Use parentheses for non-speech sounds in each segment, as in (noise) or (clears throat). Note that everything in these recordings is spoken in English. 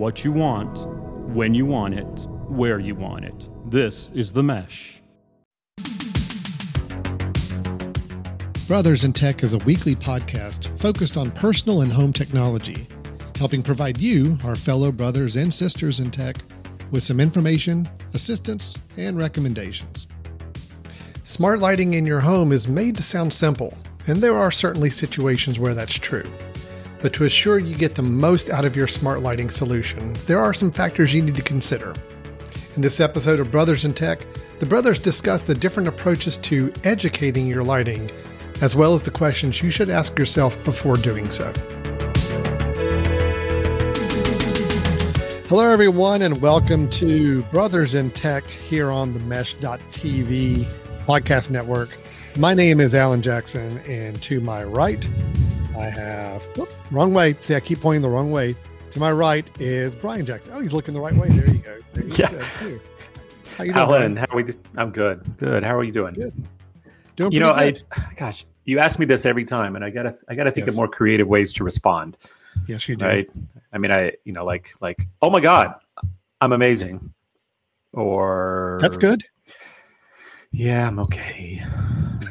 what you want, when you want it, where you want it. This is The Mesh. Brothers in Tech is a weekly podcast focused on personal and home technology, helping provide you, our fellow brothers and sisters in tech, with some information, assistance, and recommendations. Smart lighting in your home is made to sound simple, and there are certainly situations where that's true. But to assure you get the most out of your smart lighting solution, there are some factors you need to consider. In this episode of Brothers in Tech, the brothers discuss the different approaches to educating your lighting, as well as the questions you should ask yourself before doing so. Hello, everyone, and welcome to Brothers in Tech here on the Mesh.tv podcast network. My name is Alan Jackson, and to my right, I have whoop, wrong way. See, I keep pointing the wrong way. To my right is Brian Jackson. Oh, he's looking the right way. There you go. There you Yeah. go. How you doing? Alan, how are we? Do- I'm good. Good. How are you doing? Good. Doing You know, I, gosh, you ask me this every time, and I gotta, I gotta think Yes. of more creative ways to respond. good. Yes, you do. Right? I mean, I, you know, like, like, oh my god, I'm amazing, or That's good. Yeah, I'm okay.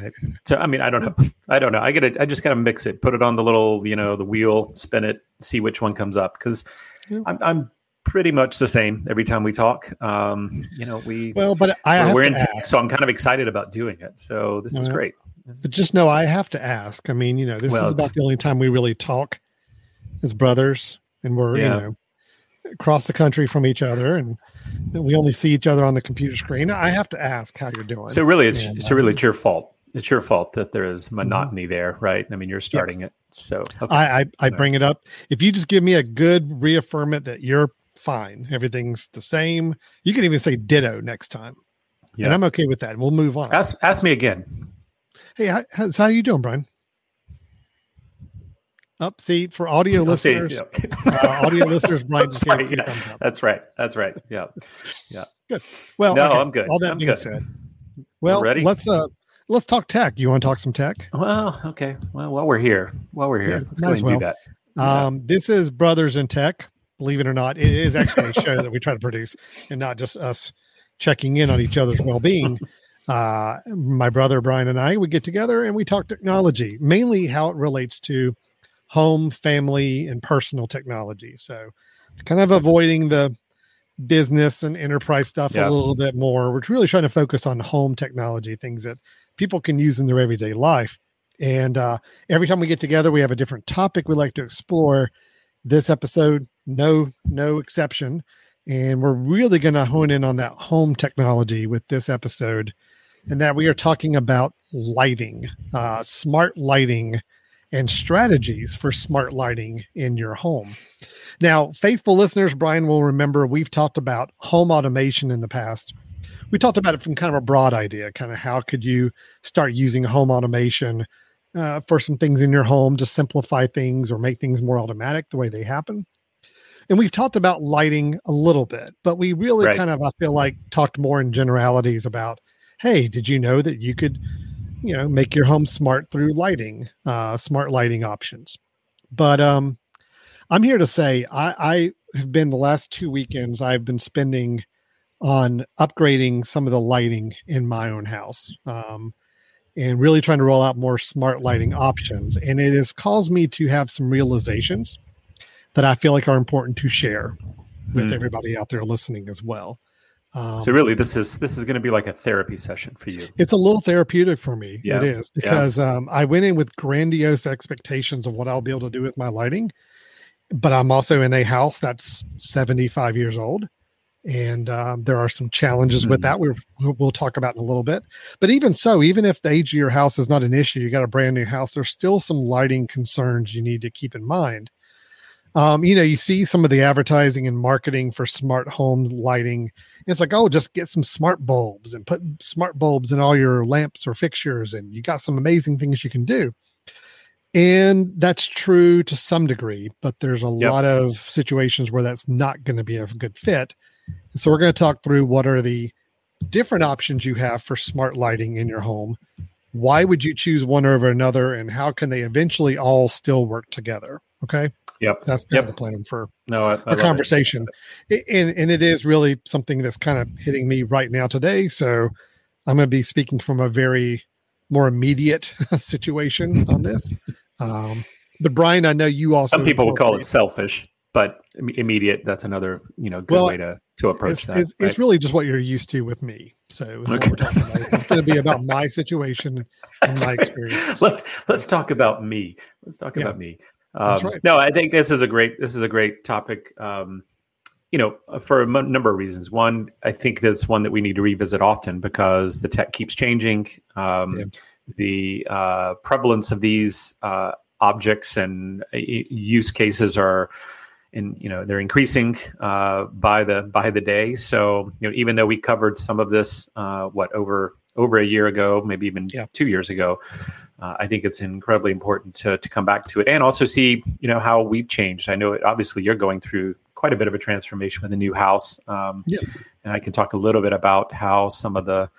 Right. So, I mean, I don't know. I don't know. I gotta, I just gotta mix it, put it on the little, you know, the wheel, spin it, see which one comes up, because Yeah. I'm, I'm pretty much the same every time we talk. Um, you know, we. Well, but I we're, have we're to in tech, ask. so I'm kind of excited about doing it. So this is Well, great. But just know I have to ask. I mean, you know, this Well, is about the only time we really talk as brothers, and we're Yeah. you know across the country from each other, and we only see each other on the computer screen. I have to ask how you're doing. So really, it's And, so really uh, it's your fault. It's your fault that there is monotony there, right? I mean, you're starting it. So okay. I I, I bring it up. If you just give me a good reaffirmant that you're fine, everything's the same. You can even say ditto next time, and I'm okay with that. We'll move on. ask ask me again. Hey, how, how's- how you doing, Brian? Up, see for audio (laughs) listeners. yeah. uh, audio listeners, (laughs) Brian Sorry, yeah. That's right. That's right. Yeah. Yeah. Good. Well, No, okay, I'm good. All that I'm being good. said, well, ready? let's uh let's talk tech. You want to talk some tech? Well, okay. Well, while we're here, while we're here, Yeah, let's go and do that. Um, this is Brothers in Tech. Believe it or not, it is actually a show (laughs) that we try to produce, and not just us checking in on each other's well being. Uh, my brother Brian and I we get together and we talk technology, mainly how it relates to home, family, and personal technology. So, kind of avoiding the business and enterprise stuff Yeah. a little bit more. We're really trying to focus on home technology, things that people can use in their everyday life. And uh, every time we get together, we have a different topic we like to explore. This episode, no, no exception. And we're really going to hone in on that home technology with this episode, and that we are talking about lighting, uh, smart lighting, and strategies for smart lighting in your home. Now, faithful listeners, Brian will remember we've talked about home automation in the past. We talked about it from kind of a broad idea, kind of how could you start using home automation uh, for some things in your home to simplify things or make things more automatic the way they happen. And we've talked about lighting a little bit, but we really Right. kind of, I feel like, talked more in generalities about, hey, did you know that you could, you know, make your home smart through lighting, uh, smart lighting options? But um, I'm here to say I, I have been the last two weekends I've been spending on upgrading some of the lighting in my own house. Um, and really trying to roll out more smart lighting options. And it has caused me to have some realizations that I feel like are important to share with Hmm. everybody out there listening as well. Um, so really, this is this is going to be like a therapy session for you. it's a little therapeutic for me. Yeah, It is yeah. because um, I went in with grandiose expectations of what I'll be able to do with my lighting, but I'm also in a house that's 75 years old, and um, there are some challenges with Hmm. that. We're, we'll talk about in a little bit. But even so, even if the age of your house is not an issue, you got a brand new house. There's still some lighting concerns you need to keep in mind. Um, you know, you see some of the advertising and marketing for smart home lighting. It's like, oh, just get some smart bulbs and put smart bulbs in all your lamps or fixtures, and you got some amazing things you can do. And that's true to some degree, but there's a Yep. lot of situations where that's not going to be a good fit. And so we're going to talk through what are the different options you have for smart lighting in your home. Why would you choose one over another, and how can they eventually all still work together? Okay. Yep. That's kind Yep. of the plan for No, I, I our love it. conversation. And and it is really something that's kind of hitting me right now today. So I'm going to be speaking from a very more immediate (laughs) situation on this. Um, but Brian, I know you also Some people would call it selfish, but immediate. That's another you know good Well, way to to approach It's, that. it's, right? it's really just what you're used to with me. So Okay. we're talking about. It's going to be about my (laughs) situation and my experience. let's let's talk about me. Let's talk Yeah. about me. Um, right. No, I think this is a great this is a great topic. Um, you know, for a m- number of reasons. One, I think this one that we need to revisit often because the tech keeps changing. Um, Yeah. The uh, prevalence of these uh, objects and uh, use cases are and you know they're increasing uh, by the by the day. So you know even though we covered some of this uh, what over over a year ago, maybe even Yeah. two years ago, uh, I think it's incredibly important to to come back to it and also see you know how we've changed. I know it, obviously you're going through quite a bit of a transformation with a new house, um, Yeah. and I can talk a little bit about how some of the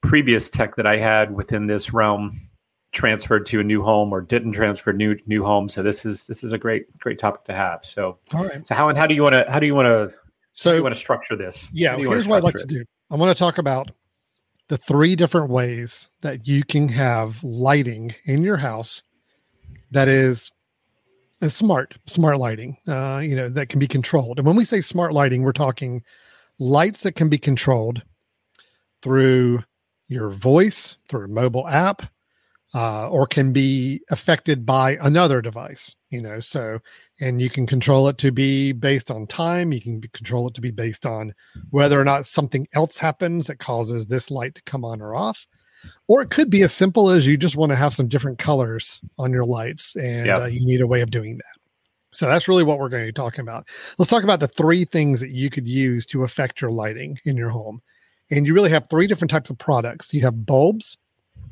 previous tech that I had within this realm transferred to a new home or didn't transfer new new home. So this is this is a great great topic to have. So All right. so how and how do you want to how do you want to So you want to structure this? yeah, How do you wanna here's what I'd like to do. I want to talk about the three different ways that you can have lighting in your house that is uh, smart, smart lighting. Uh, you know that can be controlled. And when we say smart lighting, we're talking lights that can be controlled through your voice, through a mobile app, uh, or can be affected by another device. You know, so and you can control it to be based on time. You can control it to be based on whether or not something else happens that causes this light to come on or off. Or it could be as simple as you just want to have some different colors on your lights and Yep. uh, you need a way of doing that. So that's really what we're going to be talking about. Let's talk about the three things that you could use to affect your lighting in your home. And you really have three different types of products. You have bulbs,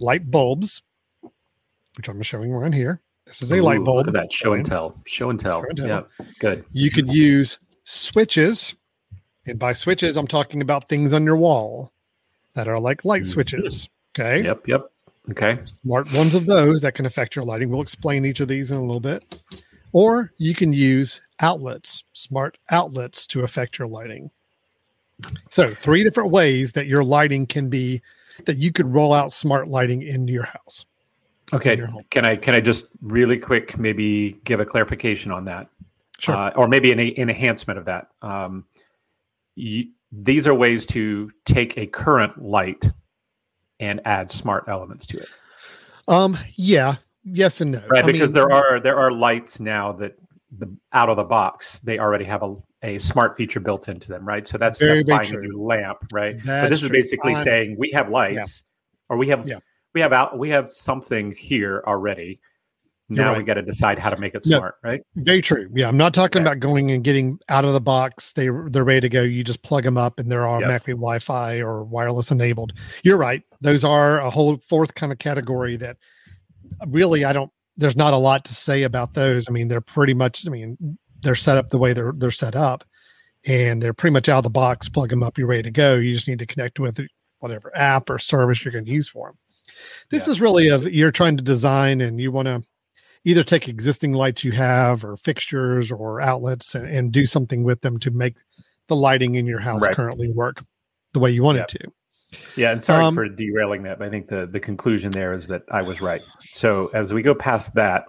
light bulbs, which I'm showing right here. This is a light bulb. Look at that show and tell. Show and tell. Show and tell. Yeah, good. You could use switches. And by switches, I'm talking about things on your wall that are like light Mhm. switches. Okay. Yep, yep. Okay. Smart ones of those that can affect your lighting. We'll explain each of these in a little bit. Or you can use outlets, smart outlets to affect your lighting. So, three different ways that your lighting can be that you could roll out smart lighting into your house. Okay. in your home. Can I can I just really quick maybe give a clarification on that? Sure. uh, or maybe an, an enhancement of that. Um, you, these are ways to take a current light and add smart elements to it, um, yeah, yes and no. right? I because mean, there are there are lights now that the out of the box they already have a, a smart feature built into them, right? So that's, Very, that's very buying true. a new lamp, right? but That's this is basically saying we have lights, or we have Yeah. We have out we have something here already. Now we got to decide how to make it smart, right? Very true. Yeah, I'm not talking Okay. about going and getting out of the box. They they're ready to go. You just plug them up and they're automatically Wi-Fi or wireless enabled. You're right. Those are a whole fourth kind of category that really I don't. There's not a lot to say about those. I mean, they're pretty much. I mean, they're set up the way they're they're set up, and they're pretty much out of the box. Plug them up. You're ready to go. You just need to connect with whatever app or service you're going to use for them. This Yeah. is really a you're trying to design and you want to either take existing lights you have or fixtures or outlets and, and do something with them to make the lighting in your house Right. currently work the way you want it to. Yeah, and sorry Um, for derailing that, but I think the the conclusion there is that I was right. So as we go past that,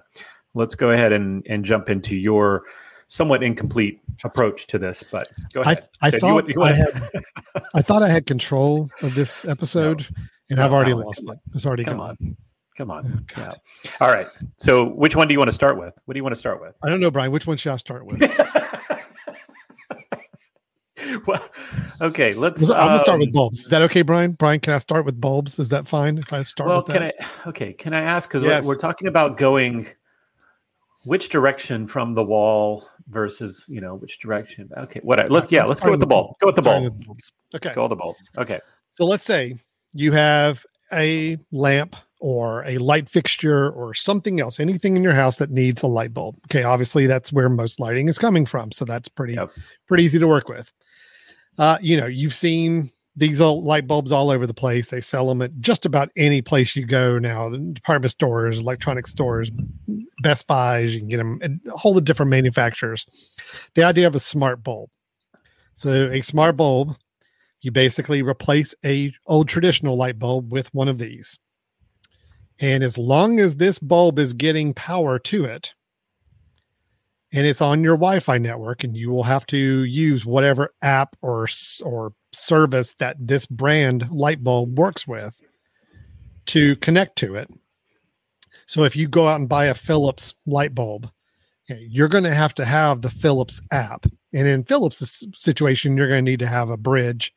let's go ahead and and jump into your somewhat incomplete approach to this. But go I, ahead. I So thought want- you I had (laughs) I thought I had control of this episode and I've already lost it. It's already Come gone. on, come on. Oh, Yeah. All right. So which one do you want to start with? What do you want to start with? I don't know, Brian. Which one should I start with? (laughs) well, okay. Let's. I'm gonna start with um, bulbs. Is that okay, Brian? Brian, can I start with bulbs? Is that fine if I start Well, with can that? I? Okay, can I ask? Because Yes. we're, we're talking about going which direction from the wall versus you know which direction. Okay, what? Let's yeah, let's go with the bulb. Go with the bulb. bulbs. Okay. Go with the bulbs. Okay. So let's say you have a lamp or a light fixture or something else, anything in your house that needs a light bulb. Okay, obviously that's where most lighting is coming from, so that's pretty Yep. pretty easy to work with. Uh, you know, you've seen these old light bulbs all over the place. They sell them at just about any place you go now. Department stores, electronic stores, Best Buys. You can get them at a whole of different manufacturers. The idea of a smart bulb. So a smart bulb, you basically replace a old traditional light bulb with one of these. And as long as this bulb is getting power to it, and it's on your Wi-Fi network, and you will have to use whatever app or or service that this brand light bulb works with to connect to it. So if you go out and buy a Philips light bulb, eh, you're going to have to have the Philips app. And in Philips' situation, you're going to need to have a bridge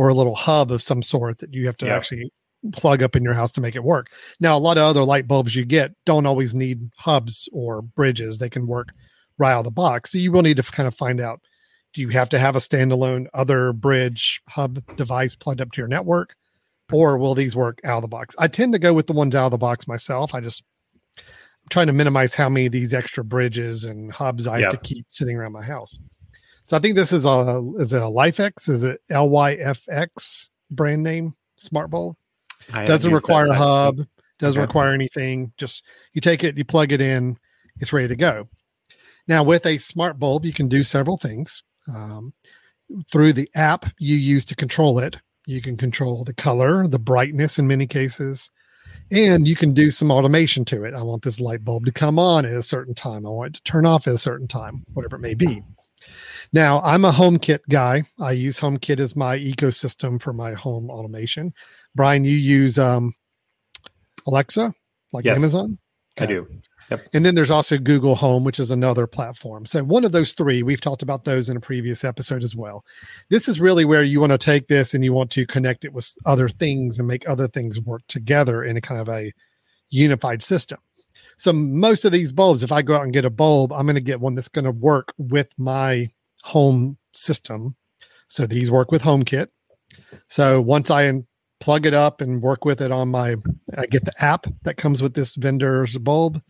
or a little hub of some sort that you have to actually plug up in your house to make it work. Now, a lot of other light bulbs you get don't always need hubs or bridges. They can work right out of the box. So you will need to kind of find out do you have to have a standalone other bridge hub device plugged up to your network or will these work out of the box i tend to go with the ones out of the box myself i just i'm trying to minimize how many of these extra bridges and hubs i have to keep sitting around my house so i think this is a is it a LIFX? is it LIFX brand name smart bulb doesn't require a hub doesn't okay. require anything just you take it you plug it in it's ready to go now with a smart bulb you can do several things um, through the app you use to control it. You can control the color, the brightness in many cases, and you can do some automation to it. I want this light bulb to come on at a certain time. I want it to turn off at a certain time, whatever it may be. Now, I'm a HomeKit guy. I use HomeKit as my ecosystem for my home automation. Brian, you use um, Alexa, like yes, Amazon? Okay. I do. Yep. And then there's also Google Home, which is another platform. So one of those three, we've talked about those in a previous episode as well. This is really where you want to take this and you want to connect it with other things and make other things work together in a kind of a unified system. So most of these bulbs, if I go out and get a bulb, I'm going to get one that's going to work with my home system. So these work with HomeKit. So once I plug it up and work with it on my, I get the app that comes with this vendor's bulb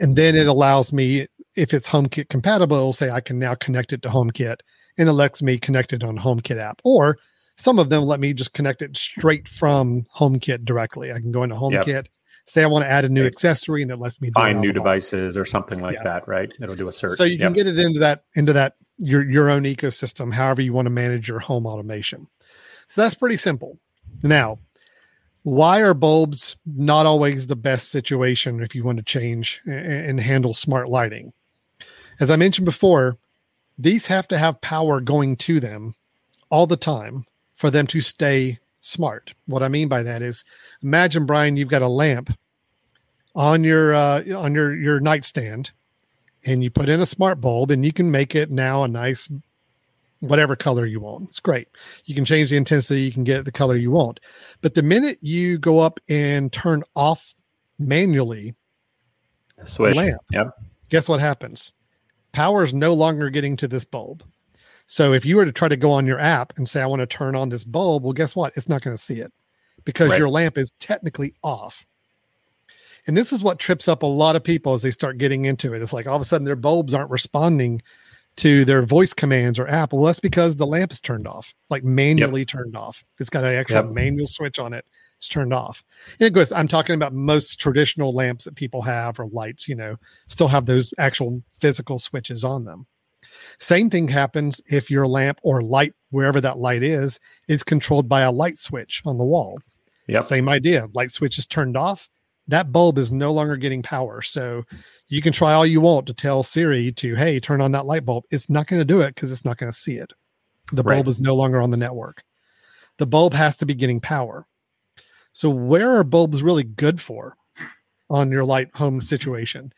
and then it allows me if it's HomeKit compatible, it'll say I can now connect it to HomeKit, and it lets me connect it on HomeKit app. Or some of them let me just connect it straight from HomeKit directly. I can go into HomeKit, yep. say I want to add a new accessory, and it lets me find new devices or something like yeah. that. Right? It'll do a search. So you yep. can get it into that into that your your own ecosystem, however you want to manage your home automation. So that's pretty simple. Now, why are bulbs not always the best situation if you want to change and, handle smart lighting? As I mentioned before, these have to have power going to them all the time for them to stay smart. What I mean by that is imagine Brian you've got a lamp on your uh, on your your nightstand and you put in a smart bulb and you can make it now a nice whatever color you want. It's great. You can change the intensity, you can get the color you want. But the minute you go up and turn off manually switch lamp, yep. guess what happens? Power is no longer getting to this bulb. So if you were to try to go on your app and say, I want to turn on this bulb, well, guess what? It's not going to see it because right. your lamp is technically off. And this is what trips up a lot of people as they start getting into it. It's like all of a sudden their bulbs aren't responding to their voice commands or app. Well, that's because the lamp is turned off, like manually yep. turned off. It's got an actual yep. manual switch on it. It's turned off. And it goes, I'm talking about most traditional lamps that people have or lights, you know, still have those actual physical switches on them. Same thing happens if your lamp or light, wherever that light is, is controlled by a light switch on the wall. Yep. Same idea. Light switch is turned off that bulb is no longer getting power. So you can try all you want to tell Siri to, hey, turn on that light bulb. It's not going to do it because it's not going to see it. The bulb right. is no longer on the network. The bulb has to be getting power. So where are bulbs really good for on your light home situation?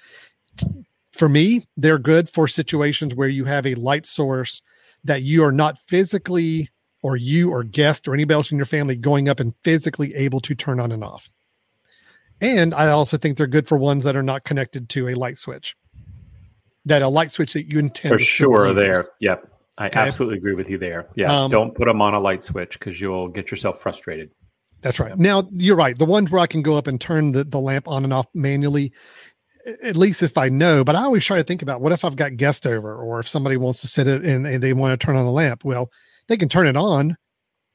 For me, they're good for situations where you have a light source that you are not physically or you or guest or anybody else in your family going up and physically able to turn on and off. And I also think they're good for ones that are not connected to a light switch. That a light switch that you intend for sure. There, yep, I okay. absolutely agree with you there. Yeah, um, don't put them on a light switch because you'll get yourself frustrated. That's right. Now you're right. The ones where I can go up and turn the, the lamp on and off manually, at least if I know. But I always try to think about what if I've got guest over, or if somebody wants to sit it and, and they want to turn on a lamp. Well, they can turn it on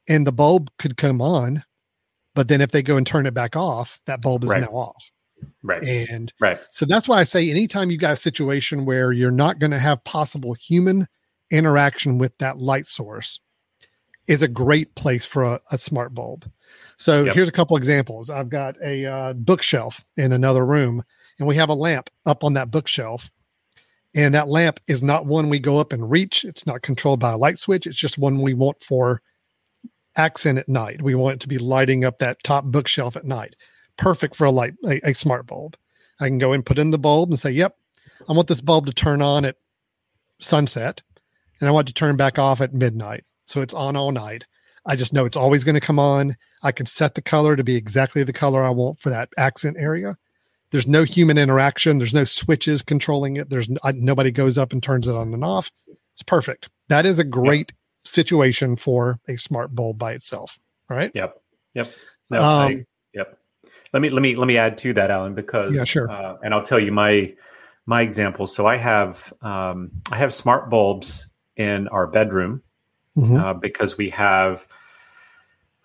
and the bulb could come on, but then if they go and turn it back off, that bulb is Right. now off. Right. And Right. so that's why I say anytime you got a situation where you're not going to have possible human interaction with that light source is a great place for a, a smart bulb. So Yep. here's a couple examples. I've got a uh, bookshelf in another room, and we have a lamp up on that bookshelf. And that lamp is not one we go up and reach. It's not controlled by a light switch. It's just one we want for accent at night. We want it to be lighting up that top bookshelf at night. Perfect for a light, a, a smart bulb. I can go and put in the bulb and say, "Yep, I want this bulb to turn on at sunset, and I want it to turn back off at midnight, so it's on all night." I just know it's always going to come on. I can set the color to be exactly the color I want for that accent area. There's no human interaction. There's no switches controlling it. There's I, nobody goes up and turns it on and off. It's perfect. That is a great situation for a smart bulb by itself. Right? Yep. Yep. No, Um, I, yep. Let me let me let me add to that, Alan, because Yeah, sure. Uh, and I'll tell you my my example. So I have um, I have smart bulbs in our bedroom Mhm. uh, because we have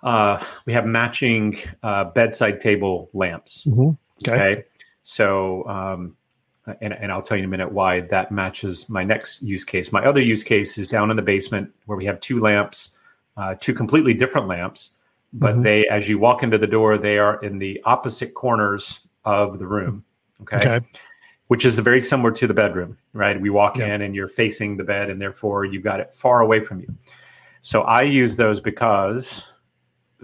uh, we have matching uh, bedside table lamps. Mhm. Okay. So, um, and, and I'll tell you in a minute why that matches my next use case. My other use case is down in the basement where we have two lamps, uh, two completely different lamps, but Mhm. they, as you walk into the door, they are in the opposite corners of the room. Okay. Okay. Which is very similar to the bedroom, right? We walk Yeah. in and you're facing the bed, and therefore you've got it far away from you. So I use those because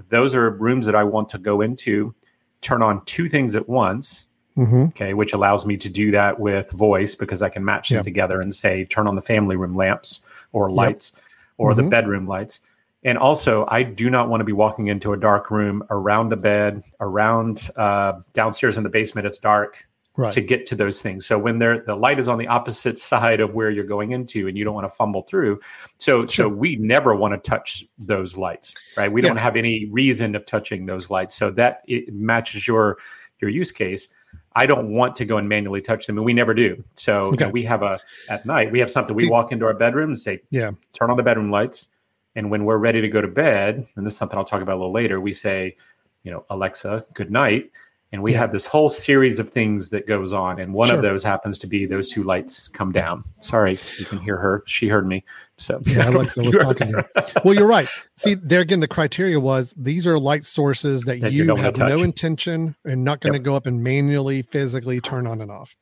those are rooms that I want to go into, turn on two things at once, hmm okay, which allows me to do that with voice because I can match them together and say, turn on the family room lamps or lights or the Mhm. bedroom lights. And also, I do not want to be walking into a dark room around a bed, around uh, downstairs in the basement. It's dark Right. to get to those things. So when there, the light is on the opposite (laughs) side of where you're going into, and you don't want to fumble through. So, Sure. so we never want to touch those lights, right? We Yeah. don't have any reason of touching those lights. So that it matches your your use case. I don't want to go and manually touch them, and we never do. So you know, we have a at night we have something. We walk into our bedroom and say, Yeah. turn on the bedroom lights." And when we're ready to go to bed, and this is something I'll talk about a little later, we say, you know, Alexa, good night. And we Yeah. have this whole series of things that goes on. And one Sure. of those happens to be those two lights come down. Sorry, you can hear her. She heard me. So Yeah, (laughs) Alexa was talking to you. Well, you're right. See, there again, the criteria was these are light sources that, That you have no intention and not going to go up and manually, physically turn on and off.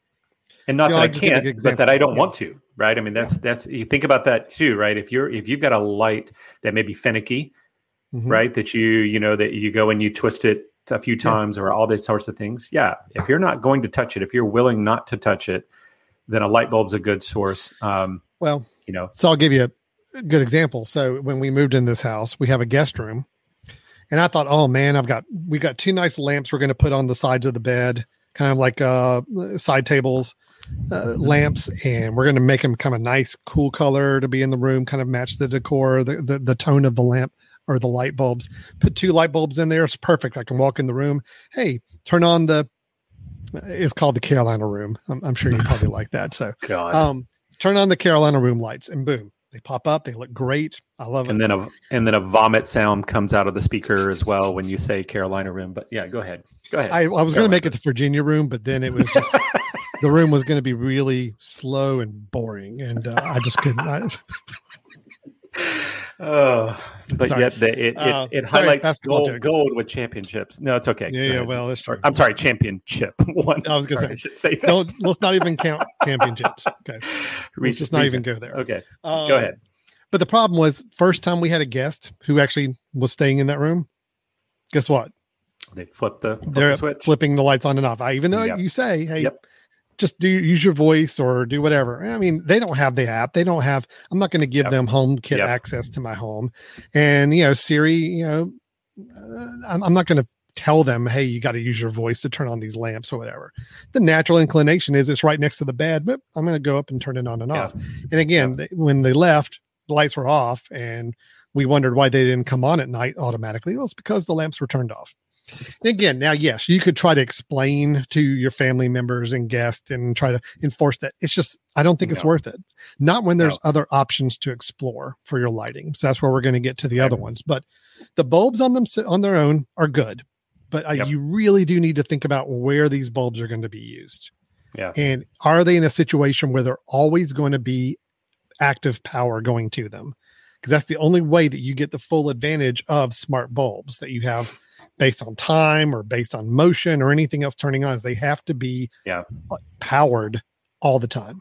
and not You know, that I an can't, but that I don't Yeah. want to, right? I mean, that's that's you think about that too, right? If you're if you've got a light that may be finicky, Mhm. right? That you you know that you go and you twist it a few times or all these sorts of things. Yeah, if you're not going to touch it, if you're willing not to touch it, then a light bulb's a good source. Um, Well, you know, so I'll give you a good example. So when we moved in this house, we have a guest room, and I thought, oh man, I've got we've got two nice lamps we're going to put on the sides of the bed, kind of like uh side tables. Uh, lamps and we're going to make them kind of nice cool color to be in the room kind of match the decor the, the the tone of the lamp or the light bulbs put two light bulbs in there it's perfect i can walk in the room hey turn on the it's called the carolina room i'm, I'm sure you (laughs) probably like that so God. um turn on the carolina room lights and boom they pop up they look great i love it and then a and then a vomit sound comes out of the speaker as well when you say Carolina room. But yeah, go ahead. Go ahead. I, I was going to make it the Virginia room, but then it was just (laughs) the room was going to be really slow and boring, and uh, I just couldn't. I, (laughs) Oh, but Sorry. yet the, it, it, Uh, it sorry, highlights gold, joke. gold with championships. No, it's okay. yeah, yeah. Well, that's true. I'm sorry, championship (laughs) one. I was gonna say, say that. Don't let's not even count championships. (laughs) Okay, let's just not even go there. Okay, Um, go ahead. But the problem was, first time we had a guest who actually was staying in that room. Guess what? They flip the, flip They're the switch. flipping the lights on and off. I even though Yep. you say, "Hey, Yep. Just do use your voice or do whatever." I mean, they don't have the app. They don't have. I'm not going to give Yep. them HomeKit Yep. access to my home, and you know, Siri. You know, uh, I'm, I'm not going to tell them, "Hey, you got to use your voice to turn on these lamps or whatever." The natural inclination is it's right next to the bed, but I'm going to go up and turn it on and Yeah. off. And again, when they left, the lights were off, and we wondered why they didn't come on at night automatically. Well, it's because the lamps were turned off. Again, now, yes, you could try to explain to your family members and guests and try to enforce that. It's just, I don't think it's worth it. Not when there's No. other options to explore for your lighting. So that's where we're going to get to the other ones. But the bulbs on them on their own are good. But uh, Yep. you really do need to think about where these bulbs are going to be used. Yeah. And are they in a situation where they're always going to be active power going to them? Because that's the only way that you get the full advantage of smart bulbs that you have based on time or based on motion or anything else turning on. Is they have to be Yeah. powered all the time.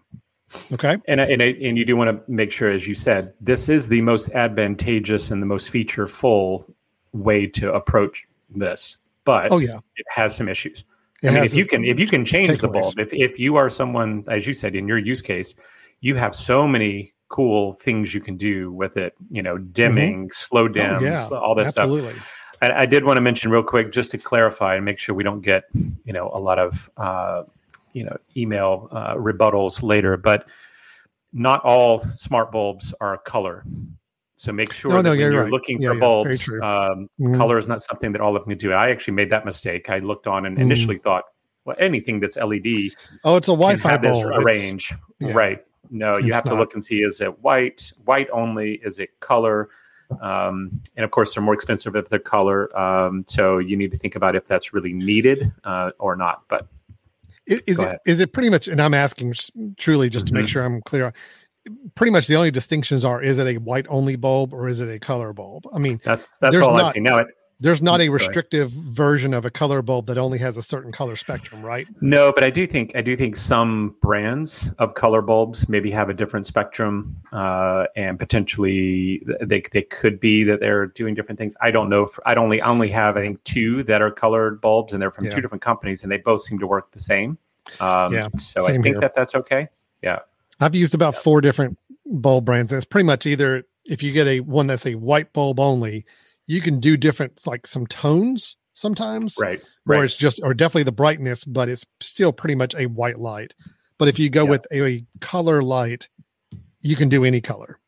Okay. And and and you do want to make sure, as you said, this is the most advantageous and the most feature full way to approach this. But Oh yeah. it has some issues. It I mean, if you can if you can change the bulb, if if you are someone, as you said, in your use case, you have so many cool things you can do with it. You know, dimming, slow dim, Mm-hmm. oh, yeah, all this stuff. I, I did want to mention real quick, just to clarify and make sure we don't get, you know, a lot of, uh, you know, email uh, rebuttals later. But not all smart bulbs are color. So make sure No, that no, when you're right. looking Yeah, for yeah, bulbs, um, Mhm. color is not something that all of them can do. I actually made that mistake. I looked on and Mm. initially thought, well, anything that's LED Oh, it's a Wi-Fi have this bulb. Range, right? No, you It's have to not. look and see: is it white, white only? Is it color? Um, and of course, they're more expensive if they're color. Um, so you need to think about if that's really needed uh, or not. But Is, is it is it pretty much? And I'm asking truly just to make Mhm. sure I'm clear. Pretty much the only distinctions are: is it a white only bulb or is it a color bulb? I mean, that's that's all I've seen. Now, it, there's not a restrictive version of a color bulb that only has a certain color spectrum, right? no, but I do think I do think some brands of color bulbs maybe have a different spectrum, uh, and potentially they they could be that they're doing different things. I don't know. If, I only I only have I think two that are colored bulbs, and they're from Yeah. two different companies, and they both seem to work the same. Um, Yeah, so I think here. that that's okay. Yeah, I've used about four different bulb brands. And it's pretty much either if you get a one that's a white bulb only, you can do different like some tones sometimes, Right. or Right. it's just or definitely the brightness, but it's still pretty much a white light. But if you go Yeah. with a, color light, you can do any color.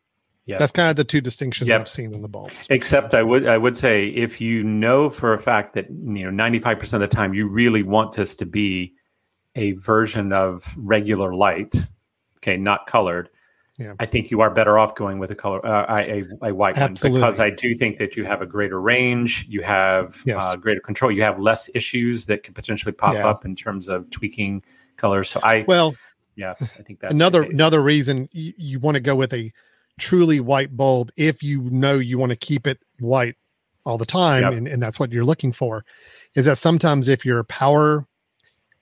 Yeah. That's kind of the two distinctions Yep. I've seen in the bulbs. Except I would I would say if you know for a fact that you know ninety five percent of the time you really want this to be a version of regular light, okay, not colored. Yeah. I think you are better off going with a color uh, a, a white Absolutely. one because I do think that you have a greater range, you have Yes. uh, greater control, you have less issues that could potentially pop Yeah. up in terms of tweaking colors. So I Well, yeah, I think that's another another reason you, you want to go with a truly white bulb if you know you want to keep it white all the time Yep. and, and that's what you're looking for is that sometimes if your power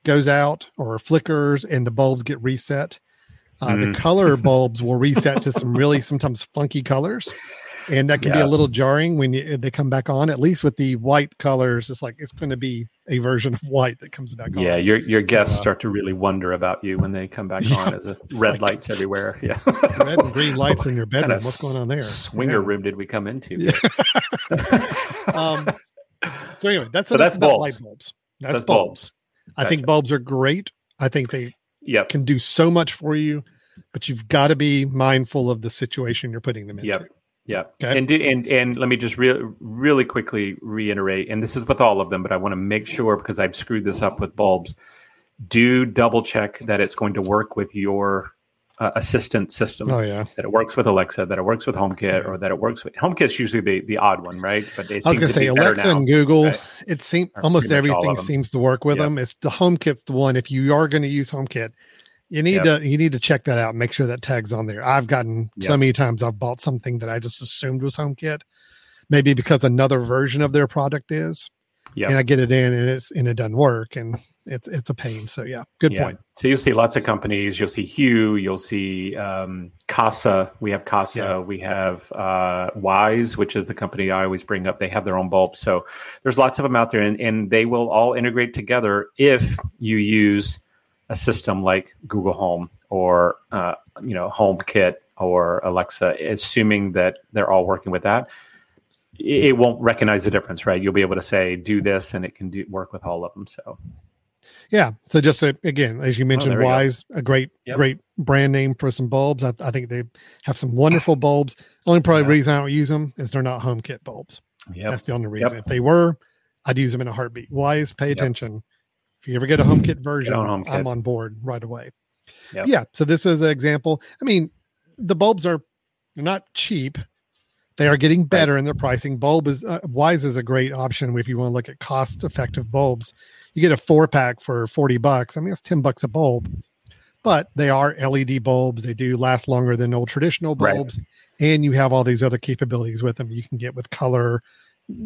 goes out or flickers and the bulbs get reset uh, the Mm. color (laughs) bulbs will reset to some really sometimes funky colors and that can be a little jarring when you, they come back on at least with the white colors it's like it's going to be a version of white that comes back on Yeah, your your guests uh, start to really wonder about you when they come back (laughs) Yeah, on as a red like- lights everywhere. (laughs) Yeah, red and green lights in your bedroom kind of what's going on there Swinger Yeah. room did we come into? Yeah. um, so anyway, that's So that's about bulbs. light bulbs. That's, That's bulbs. bulbs. I think bulbs are great. I think they Yep. can do so much for you, but you've got to be mindful of the situation you're putting them into. Yep. Yep. Okay. And and and let me just re- really quickly reiterate, and this is with all of them, but I want to make sure because I've screwed this up with bulbs. Do double check that it's going to work with your uh, assistant system. Oh yeah. That it works with Alexa, that it works with HomeKit, or that it works with HomeKit's usually the, the odd one, right? But I was gonna say be Alexa now. and Google. Right. It seems almost pretty much all everything seems to work with Yep. them. It's the HomeKit's the one. If you are going to use HomeKit, you need Yep. to you need to check that out. Make sure that tags on there. I've gotten so many times I've bought something that I just assumed was HomeKit, maybe because another version of their product is, Yep. and I get it in and it's and it doesn't work, and it's it's a pain. So yeah, good Yeah. point. So you'll see lots of companies. You'll see Hue. You'll see um, Kasa. We have Kasa. Yeah. We have uh, Wyze, which is the company I always bring up. They have their own bulbs. So there's lots of them out there, and, and they will all integrate together if you use a system like Google Home or uh, you know HomeKit or Alexa, assuming that they're all working with that. It it won't recognize the difference, right? You'll be able to say, "Do this," and it can do work with all of them. So Yeah. So just again, as you mentioned, there we go. Wyze, a great Yep. great brand name for some bulbs. I, I think they have some wonderful (laughs) bulbs. Only probably Yeah. reason I don't use them is they're not HomeKit bulbs. yeah, That's the only reason. If they were, I'd use them in a heartbeat. Wyze, pay Yep. attention. If you ever get a HomeKit version, on HomeKit. I'm on board right away. Yep. Yeah. So this is an example. I mean, the bulbs are not cheap. They are getting better in their pricing. Bulb is uh, Wyze is a great option if you want to look at cost effective bulbs. You get a four pack for 40 bucks. I mean, that's 10 bucks a bulb, but they are LED bulbs. They do last longer than old traditional Right. bulbs. And you have all these other capabilities with them. You can get with color,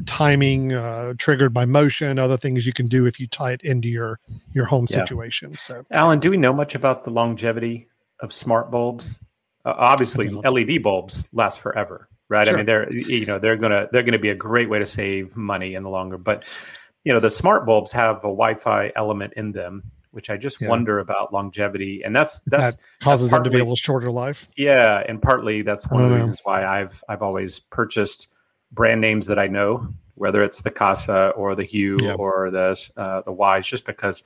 timing, uh, triggered by motion, other things you can do if you tie it into your your home Yeah. situation. So Alan, do we know much about the longevity of smart bulbs? Uh, obviously, LED bulbs last forever, right? Sure. I mean, they're you know they're gonna they're gonna be a great way to save money in the longer. But you know, the smart bulbs have a Wi-Fi element in them, which I just Yeah. wonder about longevity, and that's that's that causes them to be a little shorter life. yeah, and partly that's one of the reasons why I've I've always purchased brand names that I know, whether it's the Kasa or the Hue Yeah. or the uh, the Wyze, just because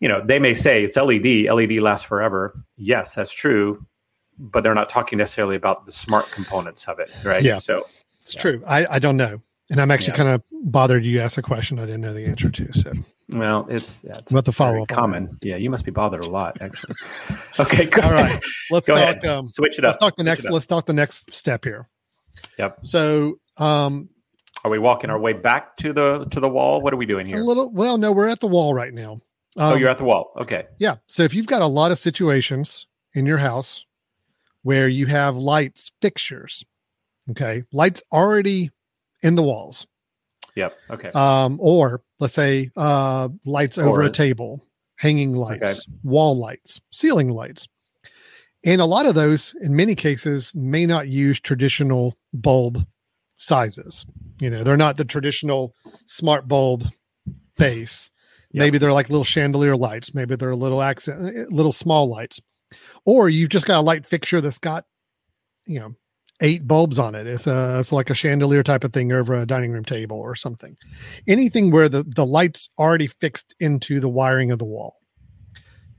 you know they may say it's LED, LED lasts forever. Yes, that's true, but they're not talking necessarily about the smart components of it, right? Yeah. So It's Yeah. true. I, I don't know. And I'm actually Yeah. kind of bothered you asked a question I didn't know the answer to. So well, it's yeah, it's We'll have to very follow up on common. Yeah, you must be bothered a lot, actually. (laughs) okay, all right. Let's Go talk ahead. um Switch it up. let's talk the next let's talk the next step here. Yep. So um Are we walking our way back to the to the wall? What are we doing here? a little well, no, we're at the wall right now. oh, Um, you're at the wall. Okay. Yeah. So if you've got a lot of situations in your house where you have lights fixtures, okay, lights already in the walls, Yep. Okay. um, or let's say uh, lights over a table, hanging lights, wall lights, ceiling lights. And a lot of those, in many cases, may not use traditional bulb sizes. You know, they're not the traditional smart bulb base. Yep. Maybe they're like little chandelier lights. Maybe they're a little accent, eh, little small lights. Or you've just got a light fixture that's got, you know, eight bulbs on it. It's a it's like a chandelier type of thing over a dining room table or something. Anything where the the lights already fixed into the wiring of the wall.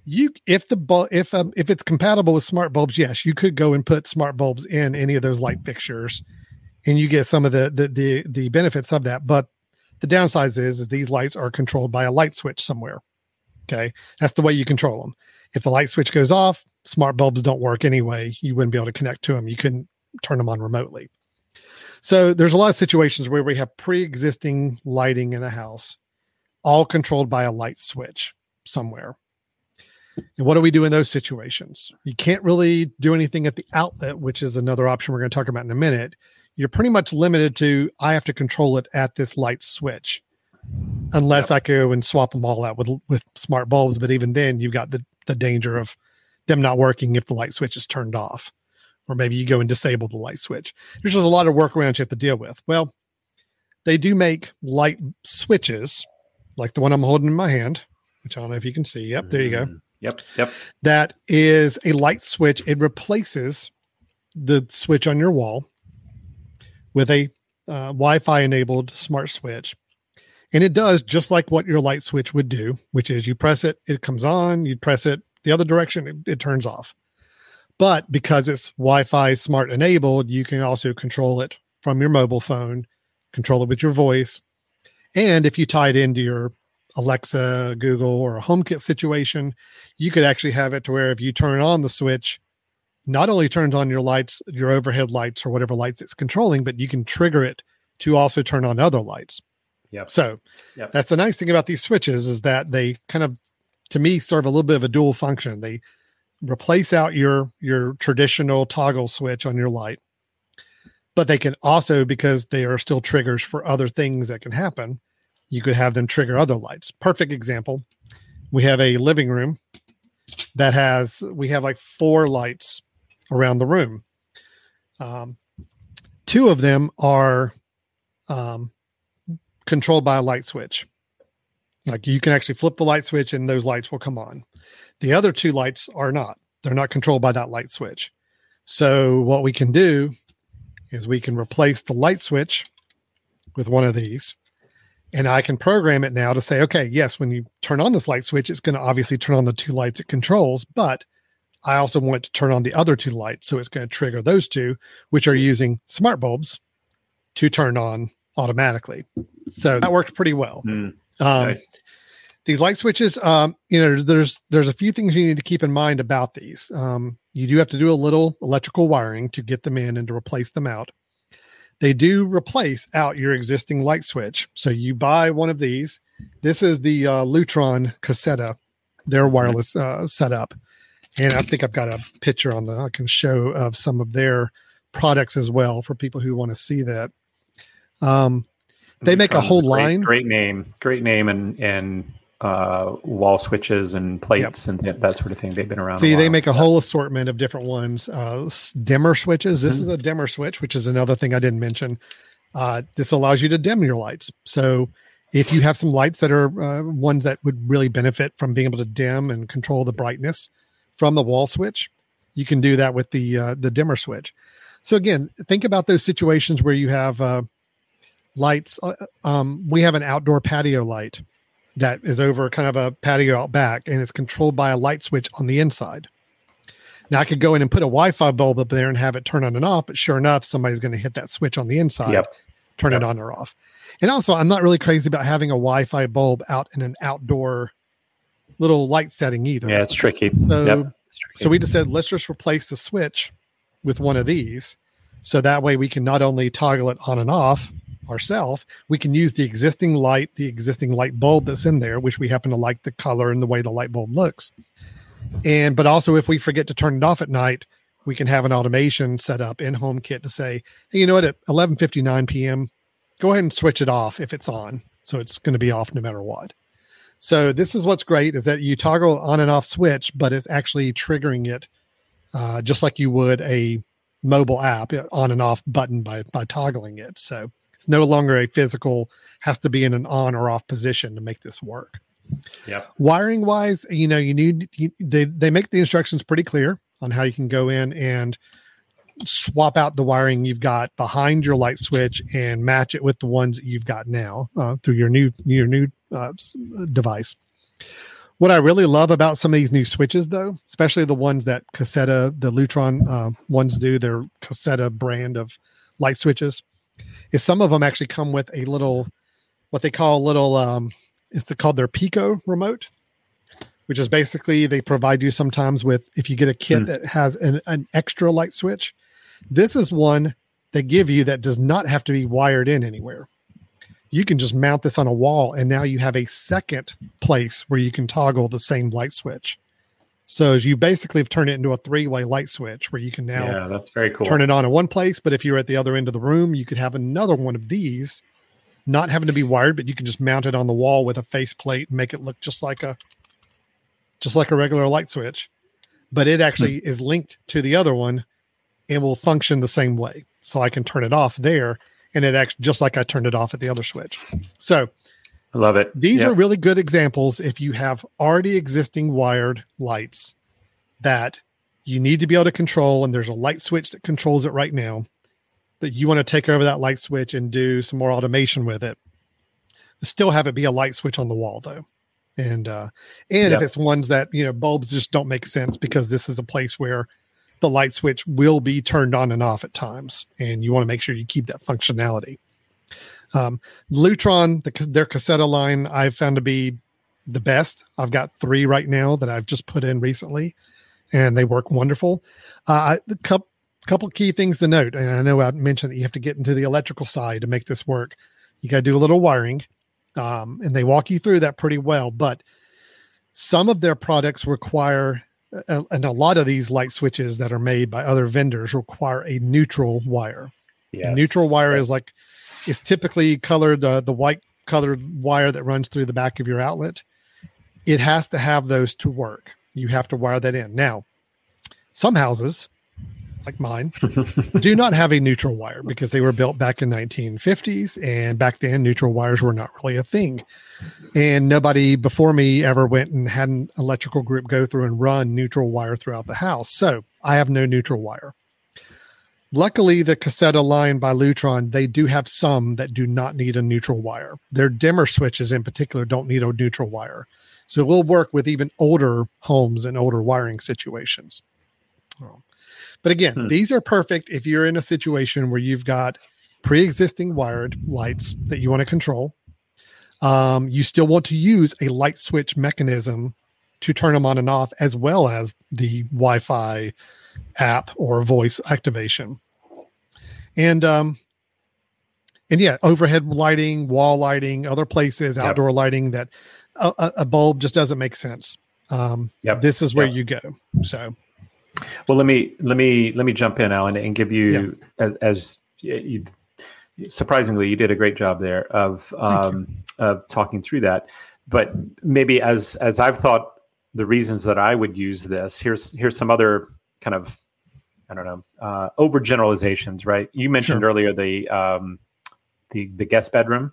You if the bulb if um, if it's compatible with smart bulbs, yes, you could go and put smart bulbs in any of those light fixtures, and you get some of the the the, the benefits of that. But the downside is, is these lights are controlled by a light switch somewhere. Okay, that's the way you control them. If the light switch goes off, smart bulbs don't work anyway. You wouldn't be able to connect to them. You couldn't turn them on remotely. So there's a lot of situations where we have pre-existing lighting in a house, all controlled by a light switch somewhere. And what do we do in those situations? You can't really do anything at the outlet, which is another option we're going to talk about in a minute. You're pretty much limited to I have to control it at this light switch, unless I go and swap them all out with with smart bulbs. But even then, you've got the the danger of them not working if the light switch is turned off, or maybe you go and disable the light switch. There's just a lot of workarounds you have to deal with. Well, they do make light switches, like the one I'm holding in my hand, which I don't know if you can see. Yep, there you go Mm, Yep. Yep. that is a light switch. It replaces the switch on your wall with a uh, Wi-Fi enabled smart switch, and it does just like what your light switch would do, which is you press it, it comes on. You press it the other direction, it, it turns off. But because it's Wi-Fi smart enabled, you can also control it from your mobile phone, control it with your voice, and if you tie it into your Alexa, Google, or a HomeKit situation, you could actually have it to where if you turn on the switch, not only turns on your lights, your overhead lights, or whatever lights it's controlling, but you can trigger it to also turn on other lights. Yep. So Yep. that's the nice thing about these switches is that they kind of, to me, serve a little bit of a dual function. They replace out your your traditional toggle switch on your light, but they can also because they are still triggers for other things that can happen. You could have them trigger other lights. Perfect example. We have a living room that has we have like four lights around the room. Um, two of them are um, controlled by a light switch. Like you can actually flip the light switch and those lights will come on. The other two lights are not. They're not controlled by that light switch. So what we can do is we can replace the light switch with one of these. And I can program it now to say, okay, yes, when you turn on this light switch, it's going to obviously turn on the two lights it controls, but I also want it to turn on the other two lights. So it's going to trigger those two, which are using smart bulbs to turn on automatically. So that worked pretty well. Mm, Um, nice. These light switches um you know there's there's a few things you need to keep in mind about these. Um you do have to do a little electrical wiring to get them in and to replace them out. They do replace out your existing light switch. So you buy one of these. This is the uh, Lutron Caséta their wireless uh, setup. And i think i've got a picture on the i can show of some of their products as well for people who want to see that. Um they make a whole great- line. Great name, great name, and and uh, wall switches and plates and th- that sort of thing. They've been around. See, they make a whole assortment of different ones. Uh, dimmer switches. This Mm-hmm. is a dimmer switch, which is another thing I didn't mention. Uh, this allows you to dim your lights. So if you have some lights that are uh, ones that would really benefit from being able to dim and control the brightness from the wall switch, you can do that with the uh, the dimmer switch. So again, think about those situations where you have uh, lights. Uh, um, we have an outdoor patio light that is over kind of a patio out back, and it's controlled by a light switch on the inside. Now I could go in and put a Wi-Fi bulb up there and have it turn on and off, but sure enough, somebody's going to hit that switch on the inside, Yep. turn it on or off. And also, I'm not really crazy about having a Wi-Fi bulb out in an outdoor little light setting either. Yeah, it's tricky. So- yep. it's tricky. So we just said, let's just replace the switch with one of these. So that way we can not only toggle it on and off ourselves, we can use the existing light, the existing light bulb that's in there, which we happen to like the color and the way the light bulb looks. And but also if we forget to turn it off at night, we can have an automation set up in HomeKit to say, hey, you know what, at 11:59 p.m., go ahead and switch it off if it's on. So it's going to be off no matter what. So this is what's great is that you toggle on and off switch, but it's actually triggering it uh, just like you would a mobile app uh, on and off button by by toggling it. So it's no longer a physical has to be in an on or off position to make this work. Yeah. Wiring wise, you know, you need you, they they make the instructions pretty clear on how you can go in and swap out the wiring you've got behind your light switch and match it with the ones that you've got now uh, through your new your new uh, device. What I really love about some of these new switches, though, especially the ones that Caséta, the Lutron uh, ones do, their Caséta brand of light switches, is some of them actually come with a little, what they call a little, um, it's called their Pico remote, which is basically they provide you sometimes with, if you get a kit Hmm. that has an, an extra light switch, this is one they give you that does not have to be wired in anywhere. You can just mount this on a wall, and now you have a second place where you can toggle the same light switch. So you basically have turned it into a three-way light switch where you can now yeah, that's very cool. turn it on in one place. But if you're at the other end of the room, you could have another one of these, not having to be wired, but you can just mount it on the wall with a faceplate and make it look just like a just like a regular light switch. But it actually hmm. is linked to the other one and will function the same way. So I can turn it off there and it acts just like I turned it off at the other switch. So I love it. these Yep. are really good examples if you have already existing wired lights that you need to be able to control, and there's a light switch that controls it right now. That you want to take over that light switch and do some more automation with it. Still have it be a light switch on the wall though. And uh and if it's ones that you know bulbs just don't make sense because this is a place where the light switch will be turned on and off at times, and you want to make sure you keep that functionality. Um, Lutron, the, their Caséta line, I've found to be the best. I've got three right now that I've just put in recently, and they work wonderful. Uh, a couple, couple key things to note, and I know I mentioned that you have to get into the electrical side to make this work. You got to do a little wiring, um, and they walk you through that pretty well. But some of their products require, uh, and a lot of these light switches that are made by other vendors require a neutral wire. Yes. A neutral wire Yes. is like it's typically colored uh, the white colored wire that runs through the back of your outlet. It has to have those to work. You have to wire that in. Now, some houses, like mine, (laughs) do not have a neutral wire because they were built back in 1950s, and back then neutral wires were not really a thing. And nobody before me ever went and had an electrical group go through and run neutral wire throughout the house. So I have no neutral wire. Luckily, the Caséta line by Lutron, they do have some that do not need a neutral wire. Their dimmer switches in particular don't need a neutral wire. So it will work with even older homes and older wiring situations. Um, But again, Hmm. these are perfect if you're in a situation where you've got pre-existing wired lights that you want to control. Um, you still want to use a light switch mechanism to turn them on and off, as well as the Wi-Fi app or voice activation. And um, and yeah, overhead lighting, wall lighting, other places, Yep. outdoor lighting that a, a- bulb just doesn't make sense. Um, Yep. This is where Yep. you go. So Well, let me let me let me jump in, Alan, and give you as as you surprisingly you did a great job there of um, of talking through that. But maybe as as I've thought the reasons that I would use this, here's here's some other kind of I don't know uh, overgeneralizations. Right? You mentioned Sure. earlier the um, the the guest bedroom.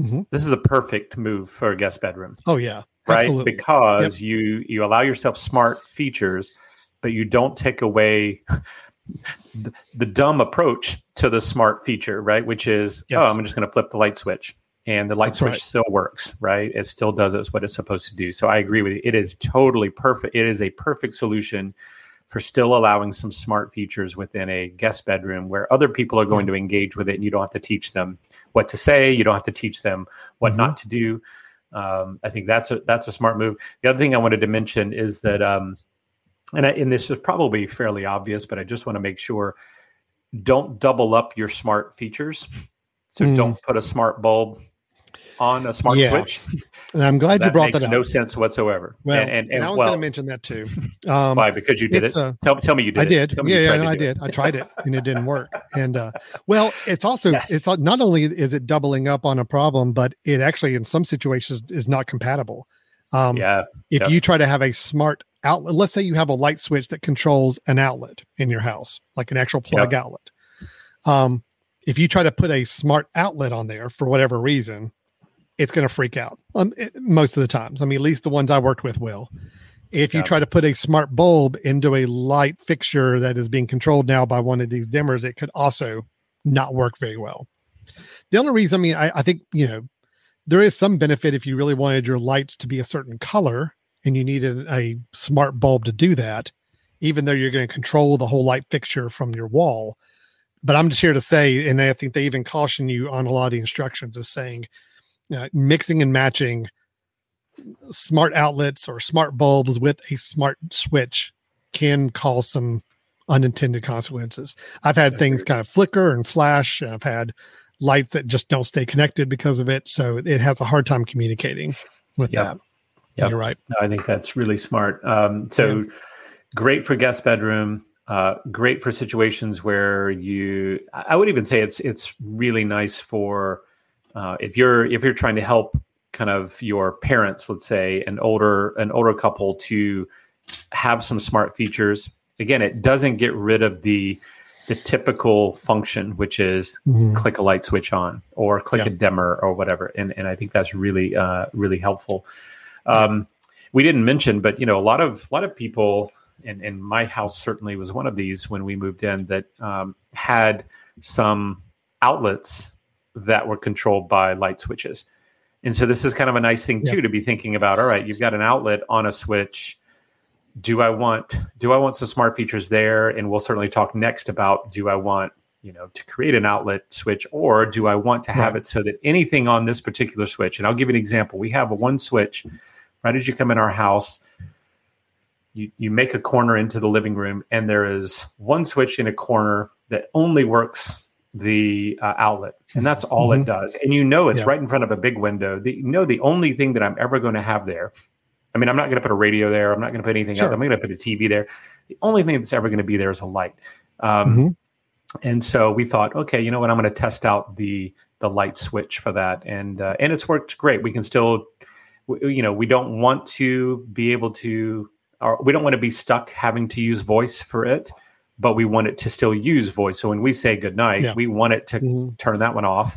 Mhm. This is a perfect move for a guest bedroom oh yeah, right absolutely. because you you allow yourself smart features but you don't take away (laughs) the, the dumb approach to the smart feature right which is Yes. oh i'm just going to flip the light switch and the light That's switch right. still works right it still does it's what it's supposed to do so i agree with you it is totally perfect it is a perfect solution for still allowing some smart features within a guest bedroom where other people are going to engage with it and you don't have to teach them what to say you don't have to teach them what Mhm. not to do um, I think that's a that's a smart move. The other thing I wanted to mention is that, um, and I, and this is probably fairly obvious, but I just want to make sure: don't double up your smart features. So Mm. don't put a smart bulb on a smart Yeah. switch. And I'm glad you brought that up. no sense whatsoever. well, and, and, and, I was well, going to mention that too. (laughs) Um, why? Because you did it. a- tell, tell me you did. I it. did. Tell Yeah, yeah, no, I do it. did. I tried it and it didn't work. And uh, well, it's also Yes. it's not only is it doubling up on a problem, but it actually in some situations is not compatible. Um, Yeah, if Yep. you try to have a smart outlet, let's say you have a light switch that controls an outlet in your house, like an actual plug outlet. Um, if you try to put a smart outlet on there for whatever reason, it's going to freak out. Um, it- most of the times, I mean, at least the ones I worked with will. If you Yeah. try to put a smart bulb into a light fixture that is being controlled now by one of these dimmers, it could also not work very well. The only reason, I mean, I, I think, you know, there is some benefit if you really wanted your lights to be a certain color and you needed a smart bulb to do that, even though you're going to control the whole light fixture from your wall. But I'm just here to say, and I think they even caution you on a lot of the instructions is saying, uh, mixing and matching smart outlets or smart bulbs with a smart switch can cause some unintended consequences. I've had things kind of flicker and flash. I've had lights that just don't stay connected because of it. So it has a hard time communicating with Yep. that. Yep. You're right. No, I think that's really smart. Um, so great for guest bedroom. Uh, great for situations where you. I I would even say it's it's really nice for uh, if you're if you're trying to help kind of your parents, let's say an older an older couple to have some smart features. Again, it doesn't get rid of the the typical function, which is Mhm. click a light switch on or click Yeah. a dimmer or whatever. And and I think that's really uh, really helpful. Um, we didn't mention, but you know, a lot of a lot of people, and, and my house certainly was one of these when we moved in that um, had some outlets that were controlled by light switches. And so this is kind of a nice thing too Yeah. to be thinking about. All right, you've got an outlet on a switch. Do I want do I want some smart features there? And we'll certainly talk next about do I want you know to create an outlet switch or do I want to have Right. it so that anything on this particular switch? And I'll give you an example. We have a one switch right as you come in our house. You you make a corner into the living room, and there is one switch in a corner that only works the uh, outlet, and that's all Mhm. it does. And you know it's Yeah. right in front of a big window. The, you know the only thing that I'm ever going to have there. I mean, I'm not going to put a radio there. I'm not going to put anything Sure. else. I'm going to put a TV there. The only thing that's ever going to be there is a light. Um, Mhm. And so we thought, okay, you know what? I'm going to test out the the light switch for that, and uh, and it's worked great. We can still, you know, we don't want to be able to, or we don't want to be stuck having to use voice for it, but we want it to still use voice. So when we say goodnight, Yeah. we want it to Mhm. turn that one off.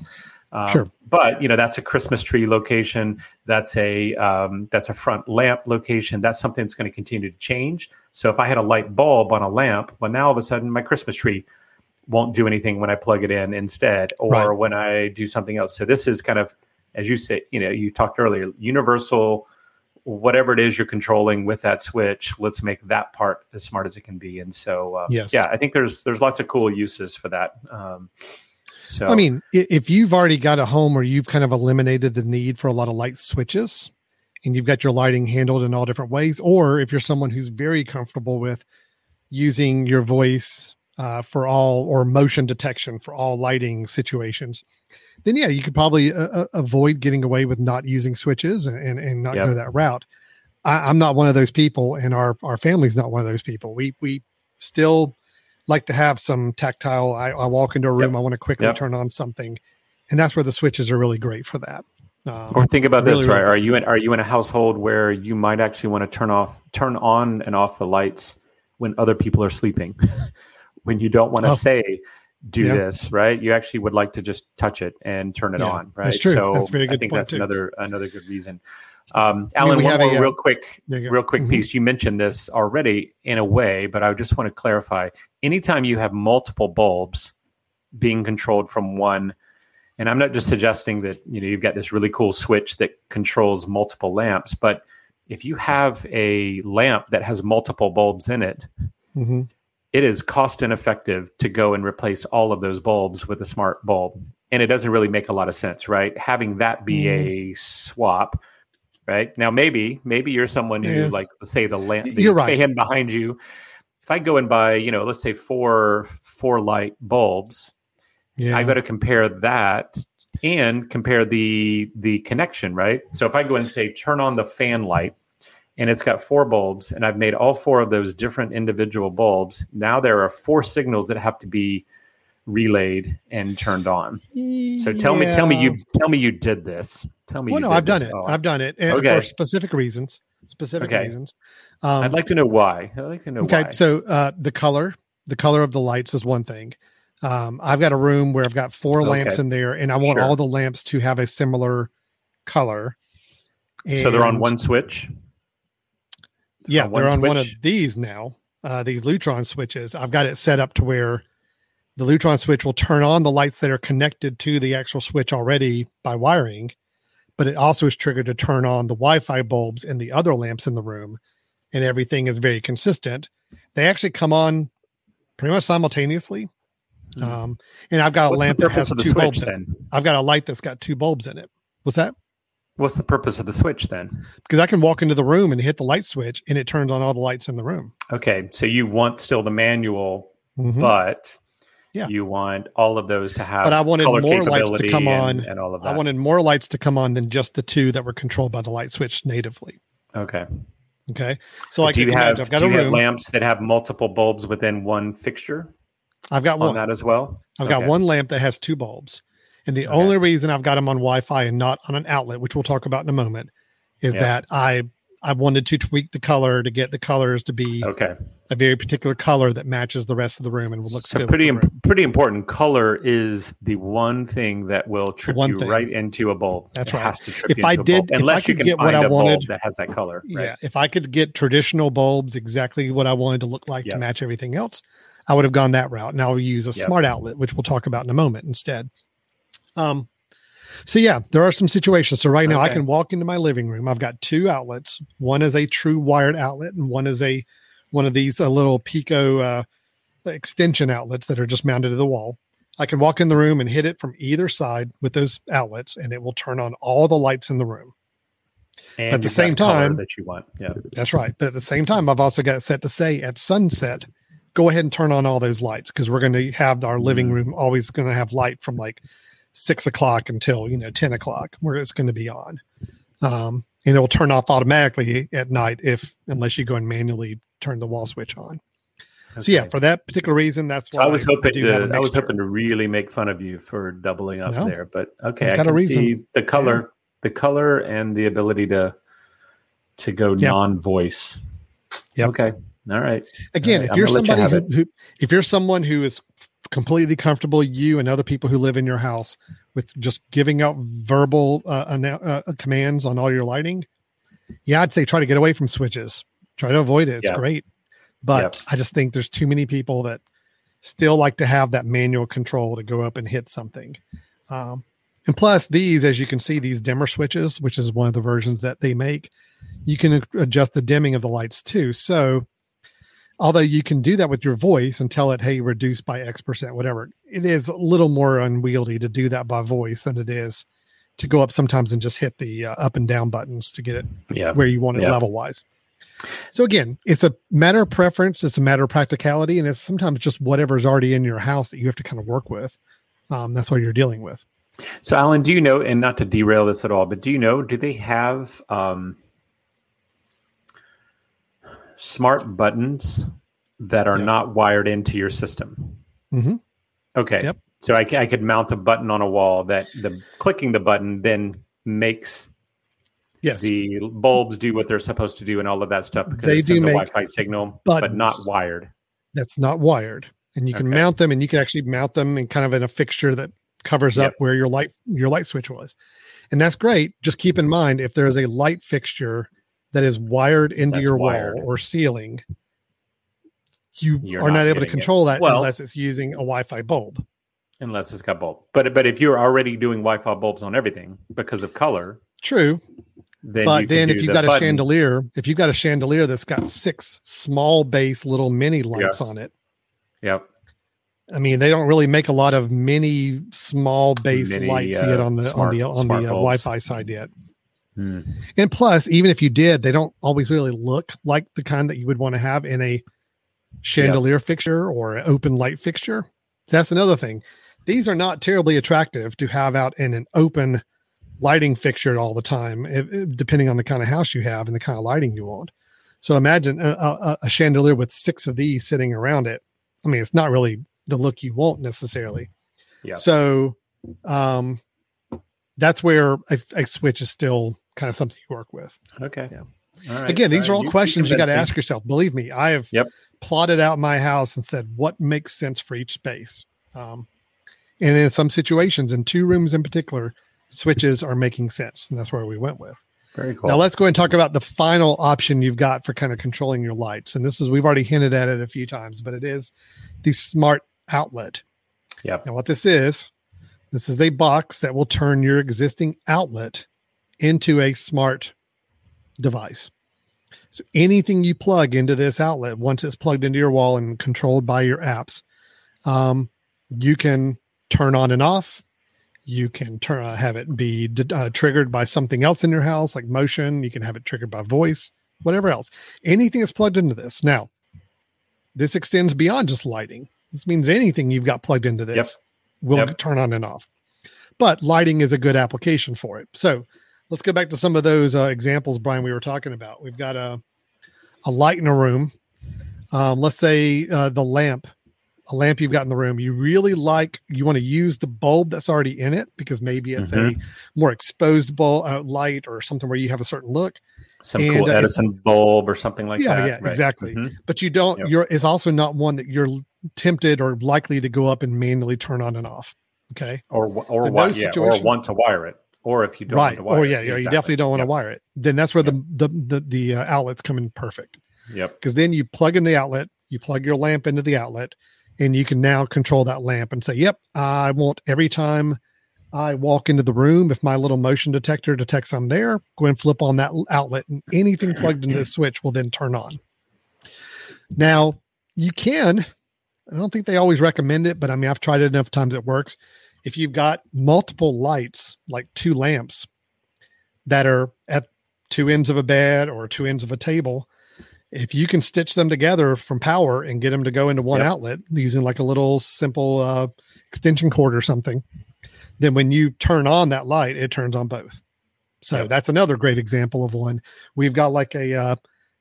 Um, Sure. But you know that's a Christmas tree location. That's a um, that's a front lamp location. That's something that's going to continue to change. So if I had a light bulb on a lamp, well, now all of a sudden my Christmas tree won't do anything when I plug it in instead, or Right. when I do something else. So this is kind of, as you say, you know, you talked earlier, universal. Whatever it is you're controlling with that switch, let's make that part as smart as it can be. And so, uh, Yes. yeah, I think there's there's lots of cool uses for that. Um, So I mean, if you've already got a home where you've kind of eliminated the need for a lot of light switches and you've got your lighting handled in all different ways, or if you're someone who's very comfortable with using your voice uh, for all or motion detection for all lighting situations, then yeah, you could probably uh, uh, avoid getting away with not using switches and, and, and not Yep. go that route. I, I'm not one of those people, and our our family's not one of those people. We we still like to have some tactile. I, I walk into a room, Yep. I want to quickly Yep. turn on something, and that's where the switches are really great for that. Um, Or think about this, right? really Are you in are you in a household where you might actually want to turn off turn on and off the lights when other people are sleeping? (laughs) when you don't want to Oh. say do Yeah. this, right? You actually would like to just touch it and turn it Yeah, on, right? that's true. So That's a very I think that's too. another another good reason. Um, I mean, Alan, we one have a, more uh, real quick there you go. real quick Mhm. piece. You mentioned this already in a way, but I just want to clarify. Anytime you have multiple bulbs being controlled from one, and I'm not just suggesting that you know you've got this really cool switch that controls multiple lamps, but if you have a lamp that has multiple bulbs in it, mhm. It is cost ineffective to go and replace all of those bulbs with a smart bulb. And it doesn't really make a lot of sense, right? Having that be Mm. a swap, right? Now, maybe, maybe you're someone who, Yeah. like, let's say the lamp, the You're right. fan behind you. If I go and buy, you know, let's say four four light bulbs, Yeah, I got to compare that and compare the the connection, right? So if I go and say turn on the fan light and it's got four bulbs and I've made all four of those different individual bulbs, now there are four signals that have to be relayed and turned on. So tell me tell me you tell me you did this. Tell me Well, you no, I've done it. Oh, I've done it and Okay. for specific reasons. Specific Okay. reasons. Um, I'd like to know why. I'd like to know why. okay, why. so uh, the color, the color of the lights is one thing. Um, I've got a room where I've got four lamps in there, and I want Sure. all the lamps to have a similar color. so they're on one switch? Yeah, on they're on one of these now. Uh, these Lutron switches. I've got it set up to where the Lutron switch will turn on the lights that are connected to the actual switch already by wiring, but it also is triggered to turn on the Wi-Fi bulbs and the other lamps in the room, and everything is very consistent. They actually come on pretty much simultaneously. Hmm. Um, and I've got a lamp that has two switch bulbs in it. I've got a light that's got two bulbs in it. What's that? What's the purpose of the switch then? Because I can walk into the room and hit the light switch, and it turns on all the lights in the room. Okay, so you want still the manual, Mhm. but Yeah. you want all of those to have. But I wanted color more lights to come on. and all of that. I wanted more lights to come on than just the two that were controlled by the light switch natively. okay. Okay, so like do you have I've got a room. lamps that have multiple bulbs within one fixture I've got on one. that as well? I've got one lamp that has two bulbs, and the Okay. only reason I've got them on Wi-Fi and not on an outlet, which we'll talk about in a moment, is Yeah. that I I wanted to tweak the color to get the colors to be Okay, a very particular color that matches the rest of the room and looks so good. pretty with the room. imp- pretty important. Color is the one thing that will trip one you thing. right into a bulb. That's It right. Has to trip If you I into a did- bulb, if I unless you could can get what find I a bulb wanted- that has that color. Right? Yeah, if I could get traditional bulbs exactly what I wanted to look like Yep. to match everything else, I would have gone that route. Now I'll use a Yep. smart outlet, which we'll talk about in a moment instead. Um, so yeah, there are some situations. So right now I can walk into my living room. I've got two outlets. One is a true wired outlet, and one is a one of these uh, little Pico uh, extension outlets that are just mounted to the wall. I can walk in the room and hit it from either side with those outlets, and it will turn on all the lights in the room. And At the same time- that you want. Yeah. That's right. But at the same time, I've also got it set to say at sunset, go ahead and turn on all those lights because we're going to have our living Mhm. room always going to have light from like six o'clock until you know ten o'clock where it's going to be on, um, and it will turn off automatically at night if unless you go and manually turn the wall switch on. So yeah, for that particular reason, that's So why I was hoping to, I was hoping to really make fun of you for doubling up No. there, but okay, I can see the color, the color, and the ability to to go Yep. non-voice. Yep. Okay. All right. again All right, if you're somebody who, who if you're someone who is completely comfortable you and other people who live in your house with just giving out verbal uh, uh, uh, commands on all your lighting? Yeah i'd say try to get away from switches. Try to avoid it. It's Yeah. great. But i just think there's too many people that still like to have that manual control to go up and hit something. Um, and plus these as you can see these dimmer switches which is one of the versions that they make you can adjust the dimming of the lights too. So although you can do that with your voice and tell it, hey, reduce by X percent, whatever. It is a little more unwieldy to do that by voice than it is to go up sometimes and just hit the uh, up and down buttons to get it Yeah. where you want it Yeah. level wise. So again, it's a matter of preference. It's a matter of practicality, and it's sometimes just whatever's already in your house that you have to kind of work with. Um, that's what you're dealing with. So, Alan, do you know, and not to derail this at all, but do you know, do they have um, smart buttons that are Yes. not wired into your system? Mhm. Okay. Yep. So I, I could mount a button on a wall that the clicking the button then makes Yes, the bulbs do what they're supposed to do and all of that stuff because They it do sends a make Wi-Fi signal, but not wired. that's not wired, and you can Okay. mount them, and you can actually mount them in kind of in a fixture that covers up where your light your light switch was, and that's great. Just keep in mind if there is a light fixture that is wired into That's your wired. wall or ceiling, you You're are not not able to getting it. control that Well- unless it's using a Wi-Fi bulb. Unless it's got bulb, but but if you're already doing Wi-Fi bulbs on everything because of color, True, then but then if you've the got a chandelier, if you've got a chandelier that's got six small base little mini lights on it, Yep. I mean they don't really make a lot of mini small base Mini, lights uh, yet on the on the on the uh. Wi-Fi side yet. Hmm. And plus, even if you did, they don't always really look like the kind that you would want to have in a chandelier fixture or an open light fixture. So that's another thing. These are not terribly attractive to have out in an open lighting fixture all the time, if- depending on the kind of house you have and the kind of lighting you want. So imagine a, a, a chandelier with six of these sitting around it. I mean, it's not really the look you want necessarily. Yeah. So um, that's where a, a switch is still kind of something you work with. Okay. Yeah. All right. Again, these Uh, are all you- you questions you got to ask yourself. Believe me, I have Yep. plotted out my house and said what makes sense for each space. Um, and in some situations, in two rooms in particular, switches are making sense, and that's where we went with. Very cool. Now let's go and talk about the final option you've got for kind of controlling your lights. And this is we've already hinted at it a few times, but it is the smart outlet. Yep. And what this is, this is a box that will turn your existing outlet into a smart device. So anything you plug into this outlet, once it's plugged into your wall and controlled by your apps, um, you can turn on and off. You can turn uh, have it be d- uh, triggered by something else in your house, like motion. You can have it triggered by voice, whatever else. Anything that's plugged into this. Now, this extends beyond just lighting. This means anything you've got plugged into this will Yep. turn on and off. But lighting is a good application for it. So let's go back to some of those uh, examples, Brian, we were talking about. We've got a a light in a room. Um, let's say uh, the lamp, a lamp you've got in the room. You really like, you want to use the bulb that's already in it because maybe it's a more exposed bulb uh, light or something where you have a certain look. Some and, cool uh, Edison bulb or something like Yeah, that. yeah, exactly. Mhm. But you don't. Yep. You're. It's also not one that you're tempted or likely to go up and manually turn on and off. Okay. Or or what? Yeah. Or want to wire it. Or if you don't want right. to wire Oh it. yeah, yeah. You definitely don't want to wire it. Then that's where the the the the uh, outlets come in perfect. Yep. because then you plug in the outlet, you plug your lamp into the outlet, and you can now control that lamp and say, "Yep, I want every time I walk into the room, if my little motion detector detects I'm there, go and flip on that outlet, and anything plugged into this (clears throat) switch will then turn on." Now you can. I don't think they always recommend it, but I mean I've tried it enough times it works. If you've got multiple lights, like two lamps that are at two ends of a bed or two ends of a table, if you can stitch them together from power and get them to go into one Yep. outlet using like a little simple uh, extension cord or something, then when you turn on that light, it turns on both. So Yep. that's another great example of one. We've got like a uh,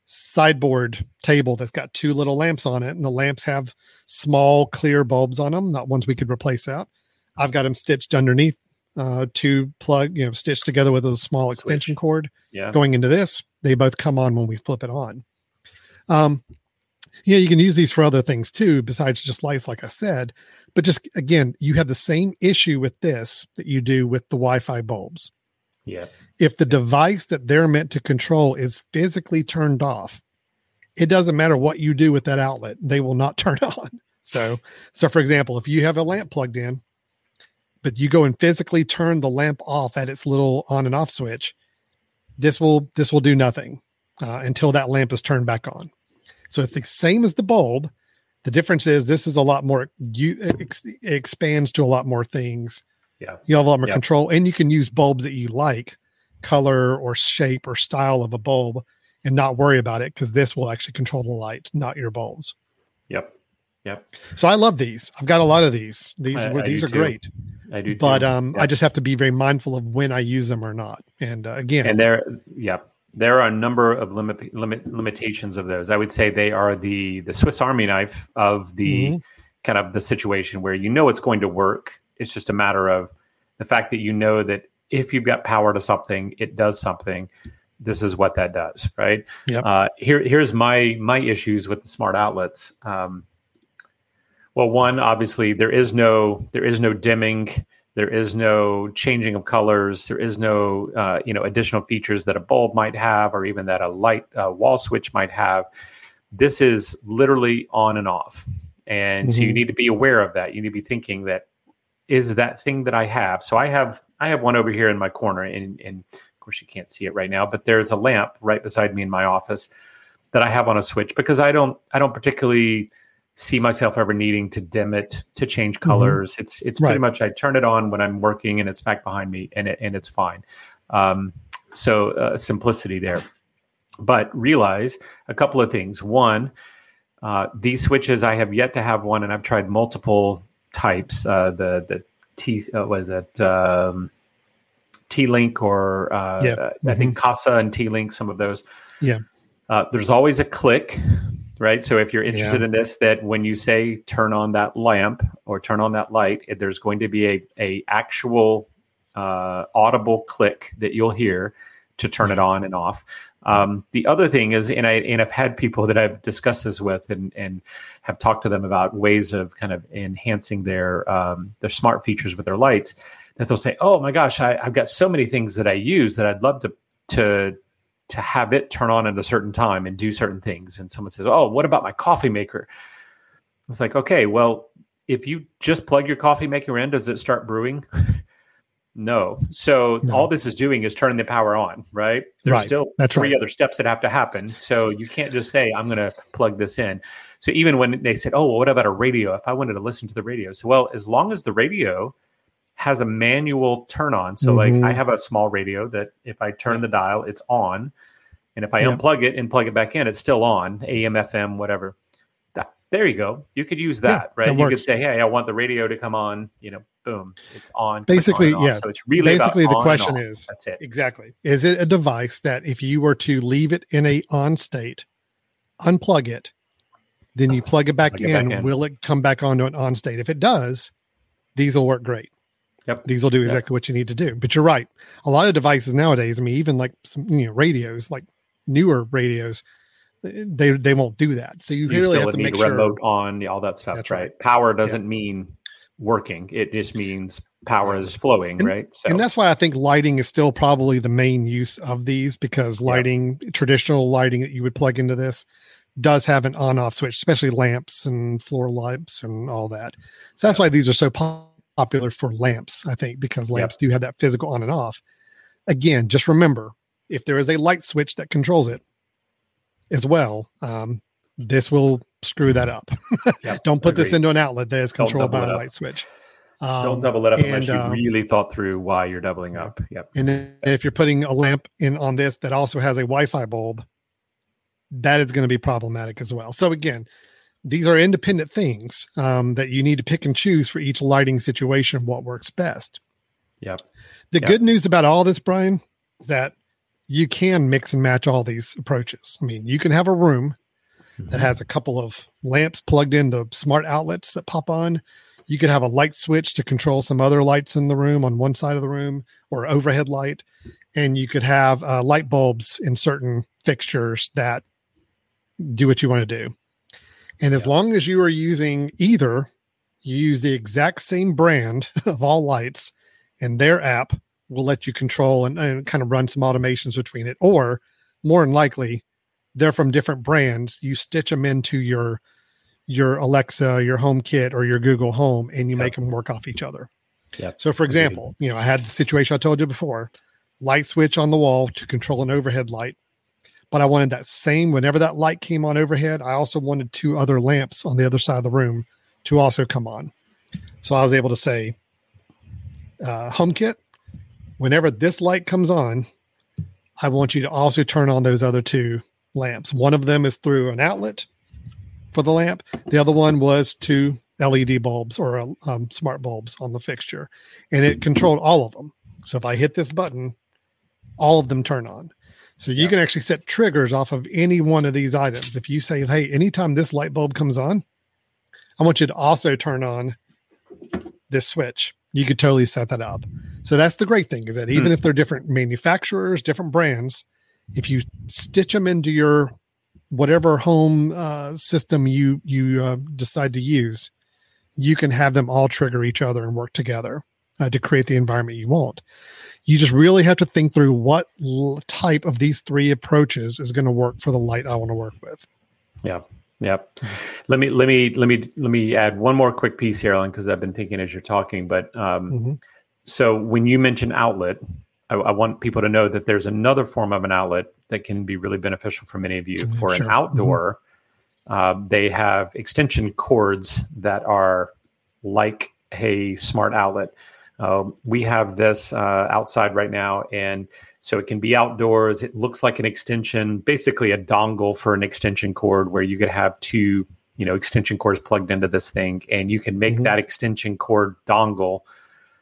sideboard table that's got two little lamps on it, and the lamps have small clear bulbs on them, not ones we could replace out. I've got them stitched underneath uh, to plug, you know, stitched together with a small Switch. extension cord Yeah. going into this, they both come on when we flip it on. Um, yeah, you can use these for other things too, besides just lights, like I said. But just again, you have the same issue with this that you do with the Wi-Fi bulbs. Yeah. If the device that they're meant to control is physically turned off, it doesn't matter what you do with that outlet; they will not (laughs) turn on. So, so for example, if you have a lamp plugged in, but you go and physically turn the lamp off at its little on and off switch, this will this will do nothing uh, until that lamp is turned back on. So it's the same as the bulb. The difference is this is a lot more you ex, expands to a lot more things. Yeah. You have a lot more Yep. control and you can use bulbs that you like, color or shape or style of a bulb and not worry about it because this will actually control the light, not your bulbs. Yep. Yep. So I love these. I've got a lot of these. These I- were I these are too. great. I do. But too. um I just have to be very mindful of when I use them or not. And uh, again, and there, yeah, there are a number of limit, limit limitations of those. I would say they are the the Swiss Army knife of the Mhm. kind of the situation where you know it's going to work. It's just a matter of the fact that you know that if you've got power to something, it does something. This is what that does, right? Yep. Uh, here, here's my my issues with the smart outlets. Um, well, one, obviously, there is no there is no dimming, there is no changing of colors, there is no uh, you know additional features that a bulb might have, or even that a light uh, wall switch might have. This is literally on and off, and so you Mhm. need to be aware of that. You need to be thinking that is that thing that I have. So I have I have one over here in my corner, and, and of course you can't see it right now, but there's a lamp right beside me in my office that I have on a switch because I don't I don't particularly see myself ever needing to dim it to change colors. It's it's pretty much I turn it on when I'm working and it's back behind me and it and it's fine. Um, so uh, simplicity there, but realize a couple of things. One, uh, these switches I have yet to have one, and I've tried multiple types. Uh, the the T uh, was it um, T Link or uh, Yeah. I think Kasa and T Link, some of those. Yeah. Uh, there's always a click, right? So if you're interested Yeah. in this, that when you say turn on that lamp or turn on that light, there's going to be a a actual uh, audible click that you'll hear to turn it on and off. Um, the other thing is, and I and I've had people that I've discussed this with, and and have talked to them about ways of kind of enhancing their um, their smart features with their lights. That they'll say, "Oh my gosh, I, I've got so many things that I use that I'd love to to to have it turn on at a certain time and do certain things." And someone says, "Oh, what about my coffee maker?" It's like, okay, well, if you just plug your coffee maker in, does it start brewing? (laughs) no. So No. all this is doing is turning the power on, right? There's Right. still That's three right. other steps that have to happen. So you can't just say, I'm going to plug this in. So even when they said, oh, well, what about a radio? If I wanted to listen to the radio. So, well, as long as the radio has a manual turn on. So, like, Mhm. I have a small radio that if I turn the dial, it's on. And if I Yeah. unplug it and plug it back in, it's still on, AM, FM, whatever. That, there you go. You could use Yeah, that, right? that you could say, hey, I want the radio to come on, you know, boom, it's on. click on Basically, yeah. So it's really Basically, the question is- that's it. Exactly. Is it a device that if you were to leave it in a on state, unplug it, then you plug it back, Plug it back in, in. will it come back onto an on state? If it does, these will work great. Yep. These will do exactly what you need to do. But you're right. A lot of devices nowadays, I mean, even like some you know radios, like newer radios, they they won't do that. So you, You really still have to need make a sure. remote on, all that stuff, That's right? right. Power doesn't mean working; it just means power is flowing, And- right? So And that's why I think lighting is still probably the main use of these because lighting, traditional lighting that you would plug into this, does have an on off switch, especially lamps and floor lamps and all that. So that's why these are so po- popular for lamps, I think, because lamps do have that physical on and off. Again, just remember if there is a light switch that controls it as well, um, this will screw that up. Yep, (laughs) Don't put this into an outlet that is controlled by a light switch. Don't Um, double it up unless and, you uh, really thought through why you're doubling up. Yep. And then if you're putting a lamp in on this that also has a Wi-Fi bulb, that is going to be problematic as well. So again, these are independent things um, that you need to pick and choose for each lighting situation what works best. Yep. The Yeah. good news about all this, Brian, is that you can mix and match all these approaches. I mean, you can have a room Mm-hmm. that has a couple of lamps plugged into smart outlets that pop on. You could have a light switch to control some other lights in the room on one side of the room or overhead light. And you could have uh, light bulbs in certain fixtures that do what you want to do. And as Yeah. long as you are using either, you use the exact same brand (laughs) of all lights, and their app will let you control and, and kind of run some automations between it. Or more than likely, they're from different brands. You stitch them into your your Alexa, your HomeKit, or your Google Home, and you Yep. make them work off each other. Yep. So, for example, you know, I had the situation I told you before: light switch on the wall to control an overhead light, but I wanted that same whenever that light came on overhead. I also wanted two other lamps on the other side of the room to also come on. So I was able to say, uh, HomeKit, whenever this light comes on, I want you to also turn on those other two lamps. One of them is through an outlet for the lamp. The other one was two LED bulbs or um, smart bulbs on the fixture, and it controlled all of them. So if I hit this button, all of them turn on. So you yeah. can actually set triggers off of any one of these items. If you say, "Hey, anytime this light bulb comes on, I want you to also turn on this switch," you could totally set that up. So that's the great thing is that even hmm. if they're different manufacturers, different brands, if you stitch them into your whatever home uh, system you you uh, decide to use, you can have them all trigger each other and work together uh, to create the environment you want. You just really have to think through what l- type of these three approaches is going to work for the light I want to work with. Yeah. Yeah. Let me let me let me let me add one more quick piece here, Alan, because I've been thinking as you're talking. But um, mm-hmm. so when you mention outlet, I, I, want people to know that there's another form of an outlet that can be really beneficial for many of you. Mm-hmm. For sure. an outdoor, mm-hmm. uh, they have extension cords that are like a smart outlet. Uh, we have this uh, outside right now, and so it can be outdoors. It looks like an extension, basically a dongle for an extension cord, where you could have two, you know, extension cords plugged into this thing, and you can make mm-hmm. that extension cord dongle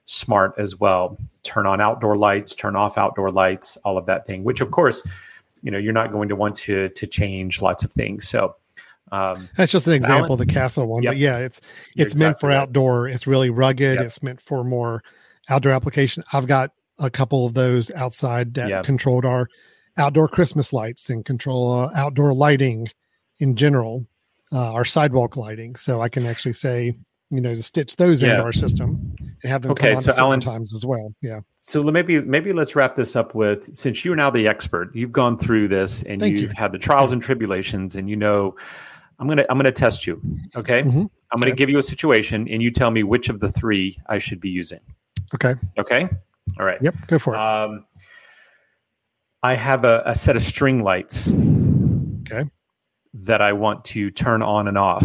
smart as well. Turn on outdoor lights, turn off outdoor lights, all of that thing. Which, of course, you know, you're not going to want to to change lots of things. So. Um, That's just an example, Alan, the Kasa one, yep. but yeah, it's it's exactly meant for right. outdoor. It's really rugged. Yep. It's meant for more outdoor application. I've got a couple of those outside that yep. controlled our outdoor Christmas lights and control uh, outdoor lighting in general, uh, our sidewalk lighting. So I can actually say, you know, to stitch those into our system and have them okay, come on so at Alan, times as well. Yeah. So maybe maybe let's wrap this up with since you're now the expert, you've gone through this and Thank you've you. had the trials and tribulations, and you know, I'm gonna I'm gonna test you. Okay. Mm-hmm. I'm gonna okay. give you a situation, and you tell me which of the three I should be using. Okay. Okay. All right. Yep. Go for it. Um, I have a, a set of string lights. Okay. That I want to turn on and off.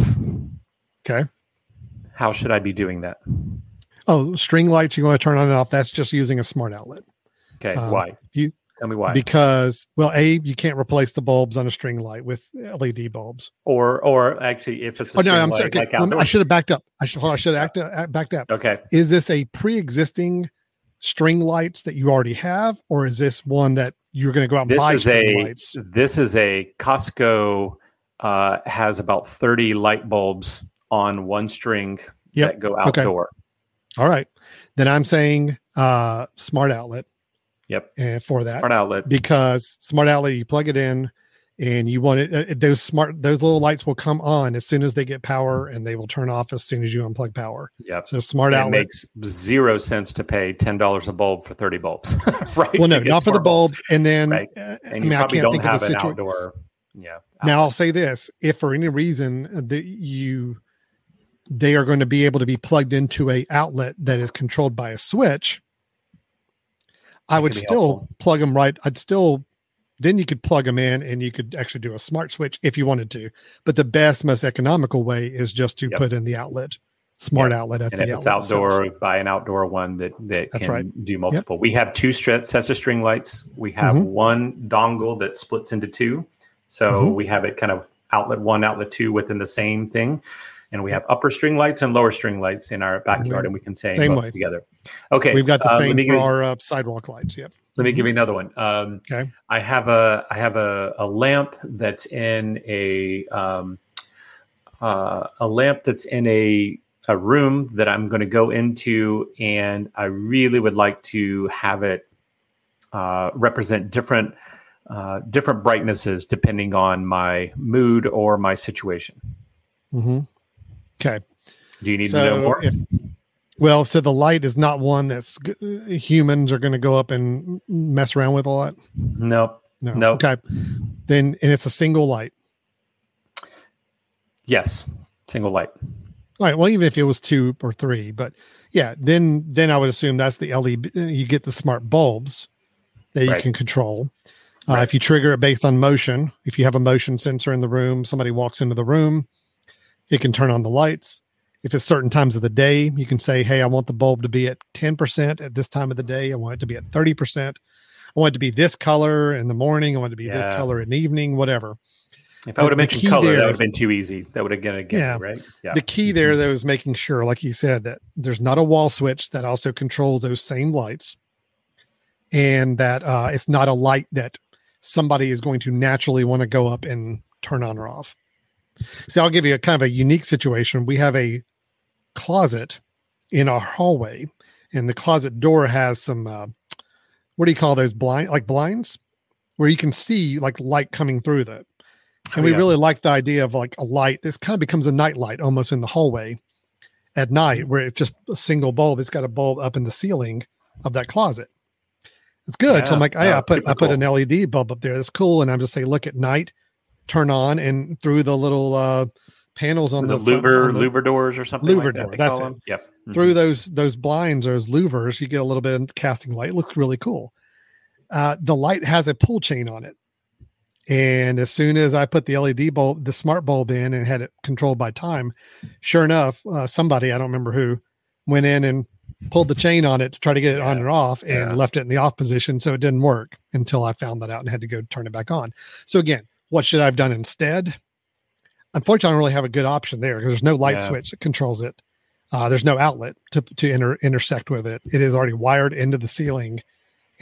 Okay how should I be doing that? Oh, string lights you want to turn on and off. That's just using a smart outlet. Okay. Um, why? You tell me why. Because well, a you can't replace the bulbs on a string light with LED bulbs. Or or actually, if it's oh no, I'm sorry. Okay. Like I should have backed up. I should I should have act, uh, backed up. Okay. Is this a pre-existing string lights that you already have, or is this one that you're going to go out and this buy is string a, lights? This is a Costco uh, has about 30 light bulbs on one string yep. that go outdoor. Okay. All right. Then I'm saying uh, smart outlet. Yep. And for that smart outlet because smart outlet you plug it in and you want it uh, those smart those little lights will come on as soon as they get power and they will turn off as soon as you unplug power. Yep. So smart outlet makes zero sense to pay ten dollars a bulb for thirty bulbs, (laughs) right? Well, no, not for the bulbs. bulbs. And then right. and I mean, I can't think of a situation. Outdoor, yeah. Outdoor. Now I'll say this: if for any reason that you they are going to be able to be plugged into a outlet that is controlled by a switch i would still helpful. plug them right i'd still then you could plug them in and you could actually do a smart switch if you wanted to but the best most economical way is just to yep. put in the outlet smart yep. outlet at and the if it's outdoor itself. buy an outdoor one that that That's can right. do multiple yep. we have two sets of string lights we have mm-hmm. one dongle that splits into two so mm-hmm. we have it kind of outlet one outlet two within the same thing and we have upper string lights and lower string lights in our backyard, mm-hmm. and we can say same both way. together. Okay, we've got the uh, same for our uh, sidewalk lights. Yep. Let me give you another one. Um, okay. I have a I have a, a lamp that's in a um, uh, a lamp that's in a a room that I'm going to go into, and I really would like to have it uh, represent different uh, different brightnesses depending on my mood or my situation. Mm-hmm. Okay. Do you need so to know more? If, well, so the light is not one that's humans are going to go up and mess around with a lot. No, no, no. Okay. Then, and it's a single light. Yes, single light. All right. Well, even if it was two or three, but yeah, then then I would assume that's the LED. You get the smart bulbs that you right. can control. Uh, if you trigger it based on motion, if you have a motion sensor in the room, somebody walks into the room, it can turn on the lights. If it's certain times of the day, you can say, Hey, I want the bulb to be at 10% at this time of the day. I want it to be at 30%. I want it to be this color in the morning. I want it to be Yeah. this color in the evening, whatever. If I would have mentioned color, that would have been too easy. That would have again, again, Yeah. right? Yeah. The key there, though, is making sure, like you said, that there's not a wall switch that also controls those same lights, and that uh, it's not a light that somebody is going to naturally want to go up and turn on or off. See, I'll give you a kind of a unique situation. We have a closet in our hallway, and the closet door has some uh, what do you call those blind like blinds where you can see like light coming through that. And Oh, we really like the idea of like a light. This kind of becomes a night light almost in the hallway at night where it's just a single bulb. It's got a bulb up in the ceiling of that closet. It's good. So i'm like no, i put i put cool. an led bulb up there. That's cool. And i'm just saying look at night turn on and through the little uh panels on Was the, it front- louver, on the- louver doors or something? Louver like that, door, that's it. them? Yep. Mhm. through those those blinds or those louvers, you get a little bit of casting light. It looks really cool. Uh, the light has a pull chain on it, and as soon as I put the LED bulb, the smart bulb in, and had it controlled by time, sure enough, uh, somebody I don't remember who went in and pulled the chain on it to try to get it on and off, and Yeah. left it in the off position, so it didn't work until I found that out and had to go turn it back on. So again, what should I have done instead? Unfortunately, I don't really have a good option there because there's no light Yeah. switch that controls it. Uh, there's no outlet to to inter, intersect with it. It is already wired into the ceiling,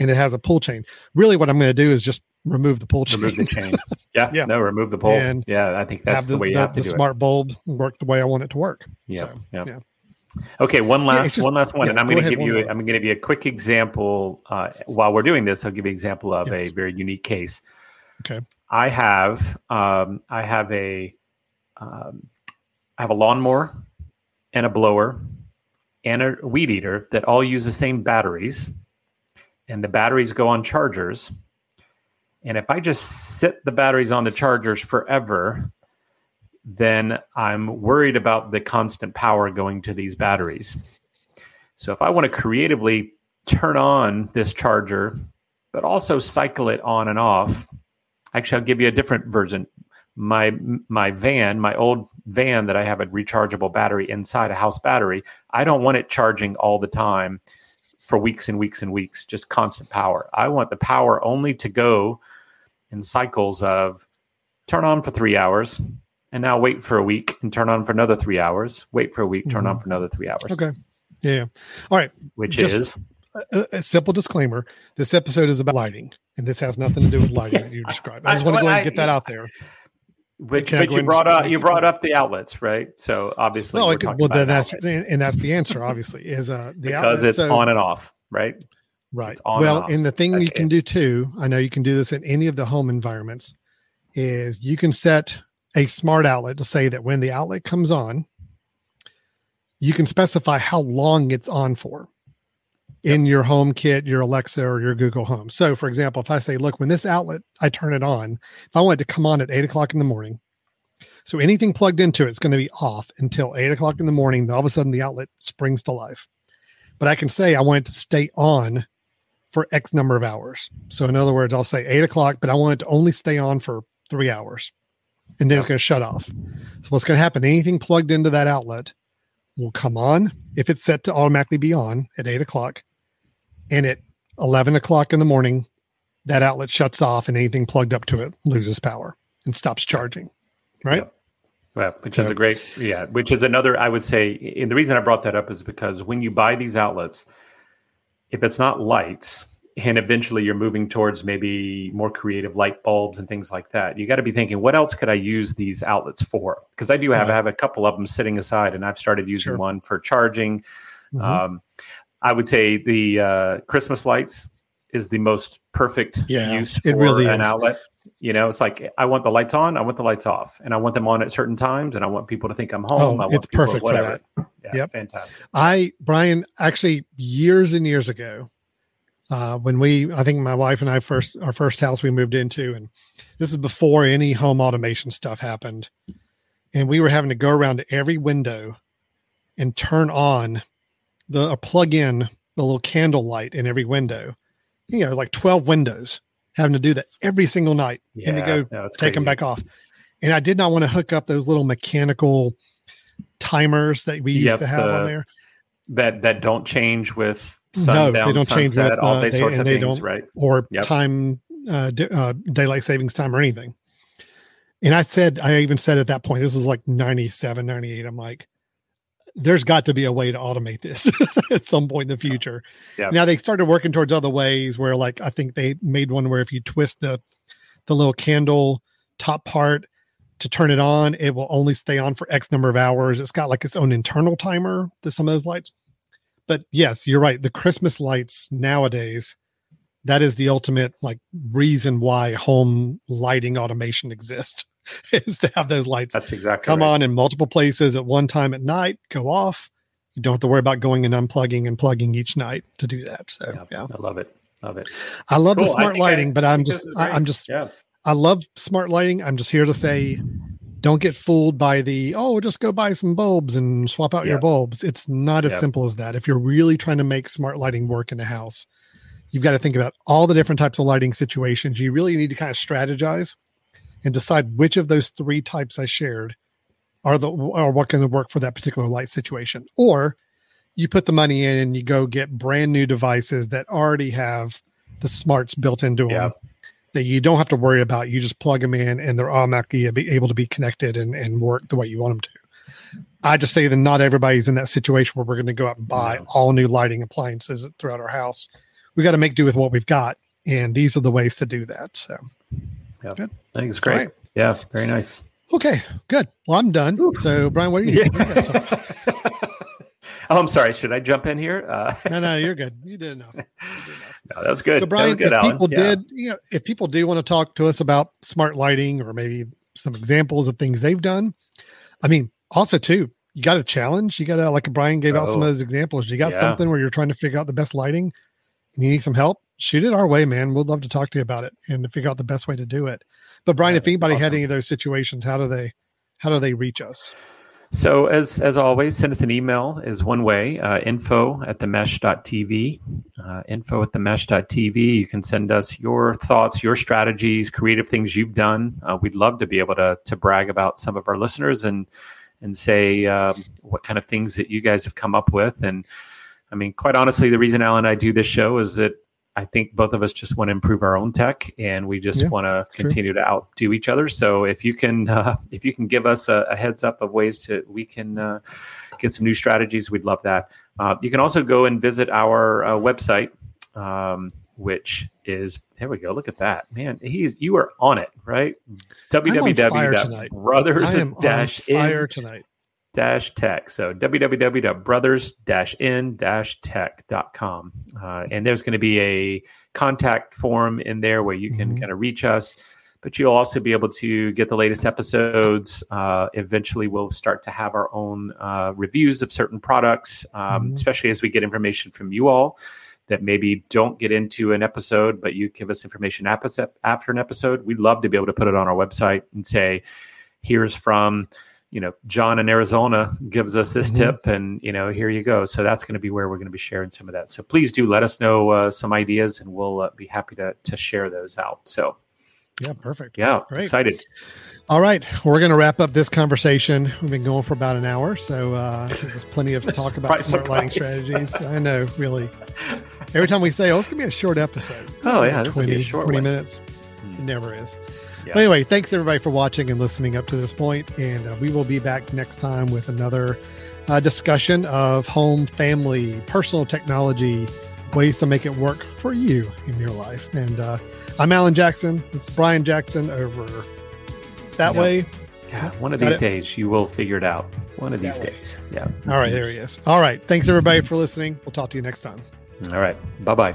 and it has a pull chain. Really, what I'm going to do is just remove the pull chain. remove the chain. (laughs) Yeah, Yeah. no, remove the pull. And yeah, I think that's have the, way you the, have to the do smart bulb work the way I want it to work. Yeah, So, yeah. yeah. Okay, one last it's just- one last one, yeah, and I'm going to give you. I'm going to give you a quick example. Uh, while we're doing this, I'll give you an example of Yes. a very unique case. Okay. I have um, I have a um, I have a lawnmower and a blower and a weed eater that all use the same batteries, and the batteries go on chargers. And if I just sit the batteries on the chargers forever, then I'm worried about the constant power going to these batteries. So if I want to creatively turn on this charger, but also cycle it on and off, actually, I'll give you a different version. My my van, my old van that I have a rechargeable battery inside a house battery, I don't want it charging all the time for weeks and weeks and weeks, just constant power. I want the power only to go in cycles of turn on for three hours, and now wait for a week and turn on for another three hours. Wait for a week, turn on mm-hmm. for another three hours. Okay. Yeah. All right. Which Just- is A, a simple disclaimer: This episode is about lighting, and this has nothing to do with (laughs) lighting that you described. I just I- want to go ahead and get that out there. which, but you brought up you brought up the outlets, right? So obviously, we're could, well, then that's outlet and that's the answer. Obviously, is uh the because outlet. it's So- on and off, right? Right. It's on and well, off. and the thing That's you can it. do too, I know you can do this in any of the home environments, is you can set a smart outlet to say that when the outlet comes on, you can specify how long it's on for in your HomeKit, your Alexa, or your Google Home. So, for example, if I say, look, when this outlet, I turn it on, if I want it to come on at eight o'clock in the morning, so anything plugged into it is going to be off until eight o'clock in the morning. Then all of a sudden, the outlet springs to life. But I can say I want it to stay on for X number of hours. So, in other words, I'll say eight o'clock, but I want it to only stay on for three hours, and then it's going to shut off. So, what's going to happen? Anything plugged into that outlet will come on if it's set to automatically be on at eight o'clock, and at eleven o'clock in the morning, that outlet shuts off, and anything plugged up to it loses power and stops charging. Right? Yep. Well, which So- is a great, yeah, which is another, I would say, and the reason I brought that up is because when you buy these outlets, if it's not lights, and eventually you're moving towards maybe more creative light bulbs and things like that, you got to be thinking, what else could I use these outlets for? Because I do have, Right. I have a couple of them sitting aside, and I've started using Sure. one for charging. Mhm. Um, I would say the uh, Christmas lights is the most perfect Yeah, use it for really an is. outlet. You know, it's like I want the lights on, I want the lights off, and I want them on at certain times, and I want people to think I'm home. Oh, I want it's people, perfect for whatever. Yeah, Yep. fantastic. I, Brian, actually years and years ago, uh, when we, I think my wife and I first, our first house we moved into, and this is before any home automation stuff happened. And we were having to go around to every window and turn on the, or plug in the little candle light in every window, you know, like 12 windows having to do that every single night and to go no, take them back off. And I did not want to hook up those little mechanical timers that we used Yep, to have on there. that that don't change with No, sundown, they don't change sunset, with, all uh, these they- sorts of things, right? or Yep. time uh, d- uh, daylight savings time or anything. And I said, I even said at that point, this was like 97, 98. I'm like, there's got to be a way to automate this (laughs) at some point in the future. Yep. Now they started working towards other ways where like, I think they made one where if you twist the, the little candle top part to turn it on, it will only stay on for X number of hours. It's got like its own internal timer to some of those lights. But yes, you're right. The Christmas lights nowadays, that is the ultimate like reason why home lighting automation exists (laughs) is to have those lights That's exactly come right. on in multiple places at one time at night, go off. You don't have to worry about going and unplugging and plugging each night to do that. So Yeah, yeah, I love it. Love it. I love the Cool. I smart think I- lighting, but I'm just I, I'm just Yeah. I love smart lighting. I'm just here to say, don't get fooled by the oh, just go buy some bulbs and swap out your bulbs. It's not as Yeah. simple as that. If you're really trying to make smart lighting work in a house, you've got to think about all the different types of lighting situations. You really need to kind of strategize and decide which of those three types I shared are the or what can work for that particular light situation. Or you put the money in and you go get brand new devices that already have the smarts built into them Yeah. that you don't have to worry about. You just plug them in and they're automatically be able to be connected and, and work the way you want them to. I just say that not everybody's in that situation where we're going to go out and buy No. all new lighting appliances throughout our house. We got to make do with what we've got. And these are the ways to do that. So, I think it's great. right. Yeah, very nice. okay, good. Well, I'm done. So, Brian, what are you? Yeah. (laughs) oh, I'm sorry. Should I jump in here? Uh, (laughs) no, no, you're good. You did enough. You did enough. (laughs) no, that was good. So, Brian, good, if Alan. people Yeah. did, you know, if people do want to talk to us about smart lighting or maybe some examples of things they've done, I mean, also too, you got a challenge. You got to, like Brian gave out some of Oh. those examples. You got Yeah. something where you're trying to figure out the best lighting and you need some help. Shoot it our way, man. We'd love to talk to you about it and to figure out the best way to do it. But Brian, if anybody had any of those situations, how do they, how do they reach us? So as as always, send us an email is one way. Uh, info at the mesh.tv. Uh, info at the mesh.tv. You can send us your thoughts, your strategies, creative things you've done. Uh, we'd love to be able to to brag about some of our listeners and and say um, what kind of things that you guys have come up with. And I mean, quite honestly, the reason Alan and I do this show is that I think both of us just want to improve our own tech, and we just Yeah, want to true. continue to outdo each other. So if you can, (laughs) uh, if you can give us a, a heads up of ways to we can uh, get some new strategies, we'd love that. Uh, you can also go and visit our uh, website, um, which is there we go. Look at that, man. He's you are on it, right? www.brothers dash in dash tech. So www.brothers-in-tech.com. Uh, and there's going to be a contact form in there where you can Mhm. kind of reach us, but you'll also be able to get the latest episodes. Uh, eventually, we'll start to have our own uh, reviews of certain products, um, Mhm. especially as we get information from you all that maybe don't get into an episode, but you give us information after an episode. We'd love to be able to put it on our website and say, here's from you know john in arizona gives us this Mhm. tip and you know here you go so that's going to be where we're going to be sharing some of that so please do let us know uh, some ideas and we'll uh, be happy to to share those out so Yeah, perfect. yeah Great. excited All right, we're going to wrap up this conversation. We've been going for about an hour, so uh, there's plenty of (laughs) talk about Surprise, smart lighting strategies. I know, really. Every time we say, "Oh, it's going to be a short episode," oh yeah this will 20, be a short 20 one minutes, it never is. Yeah. But anyway, thanks everybody for watching and listening up to this point, and uh, we will be back next time with another uh, discussion of home, family, personal technology, ways to make it work for you in your life. And uh, I'm Alan Jackson. This is Brian Jackson over that Yeah. way. God, one of Got these it. days you will figure it out one of these way. days yeah All right, there he is. All right. Thanks everybody for listening. We'll talk to you next time. all right bye-bye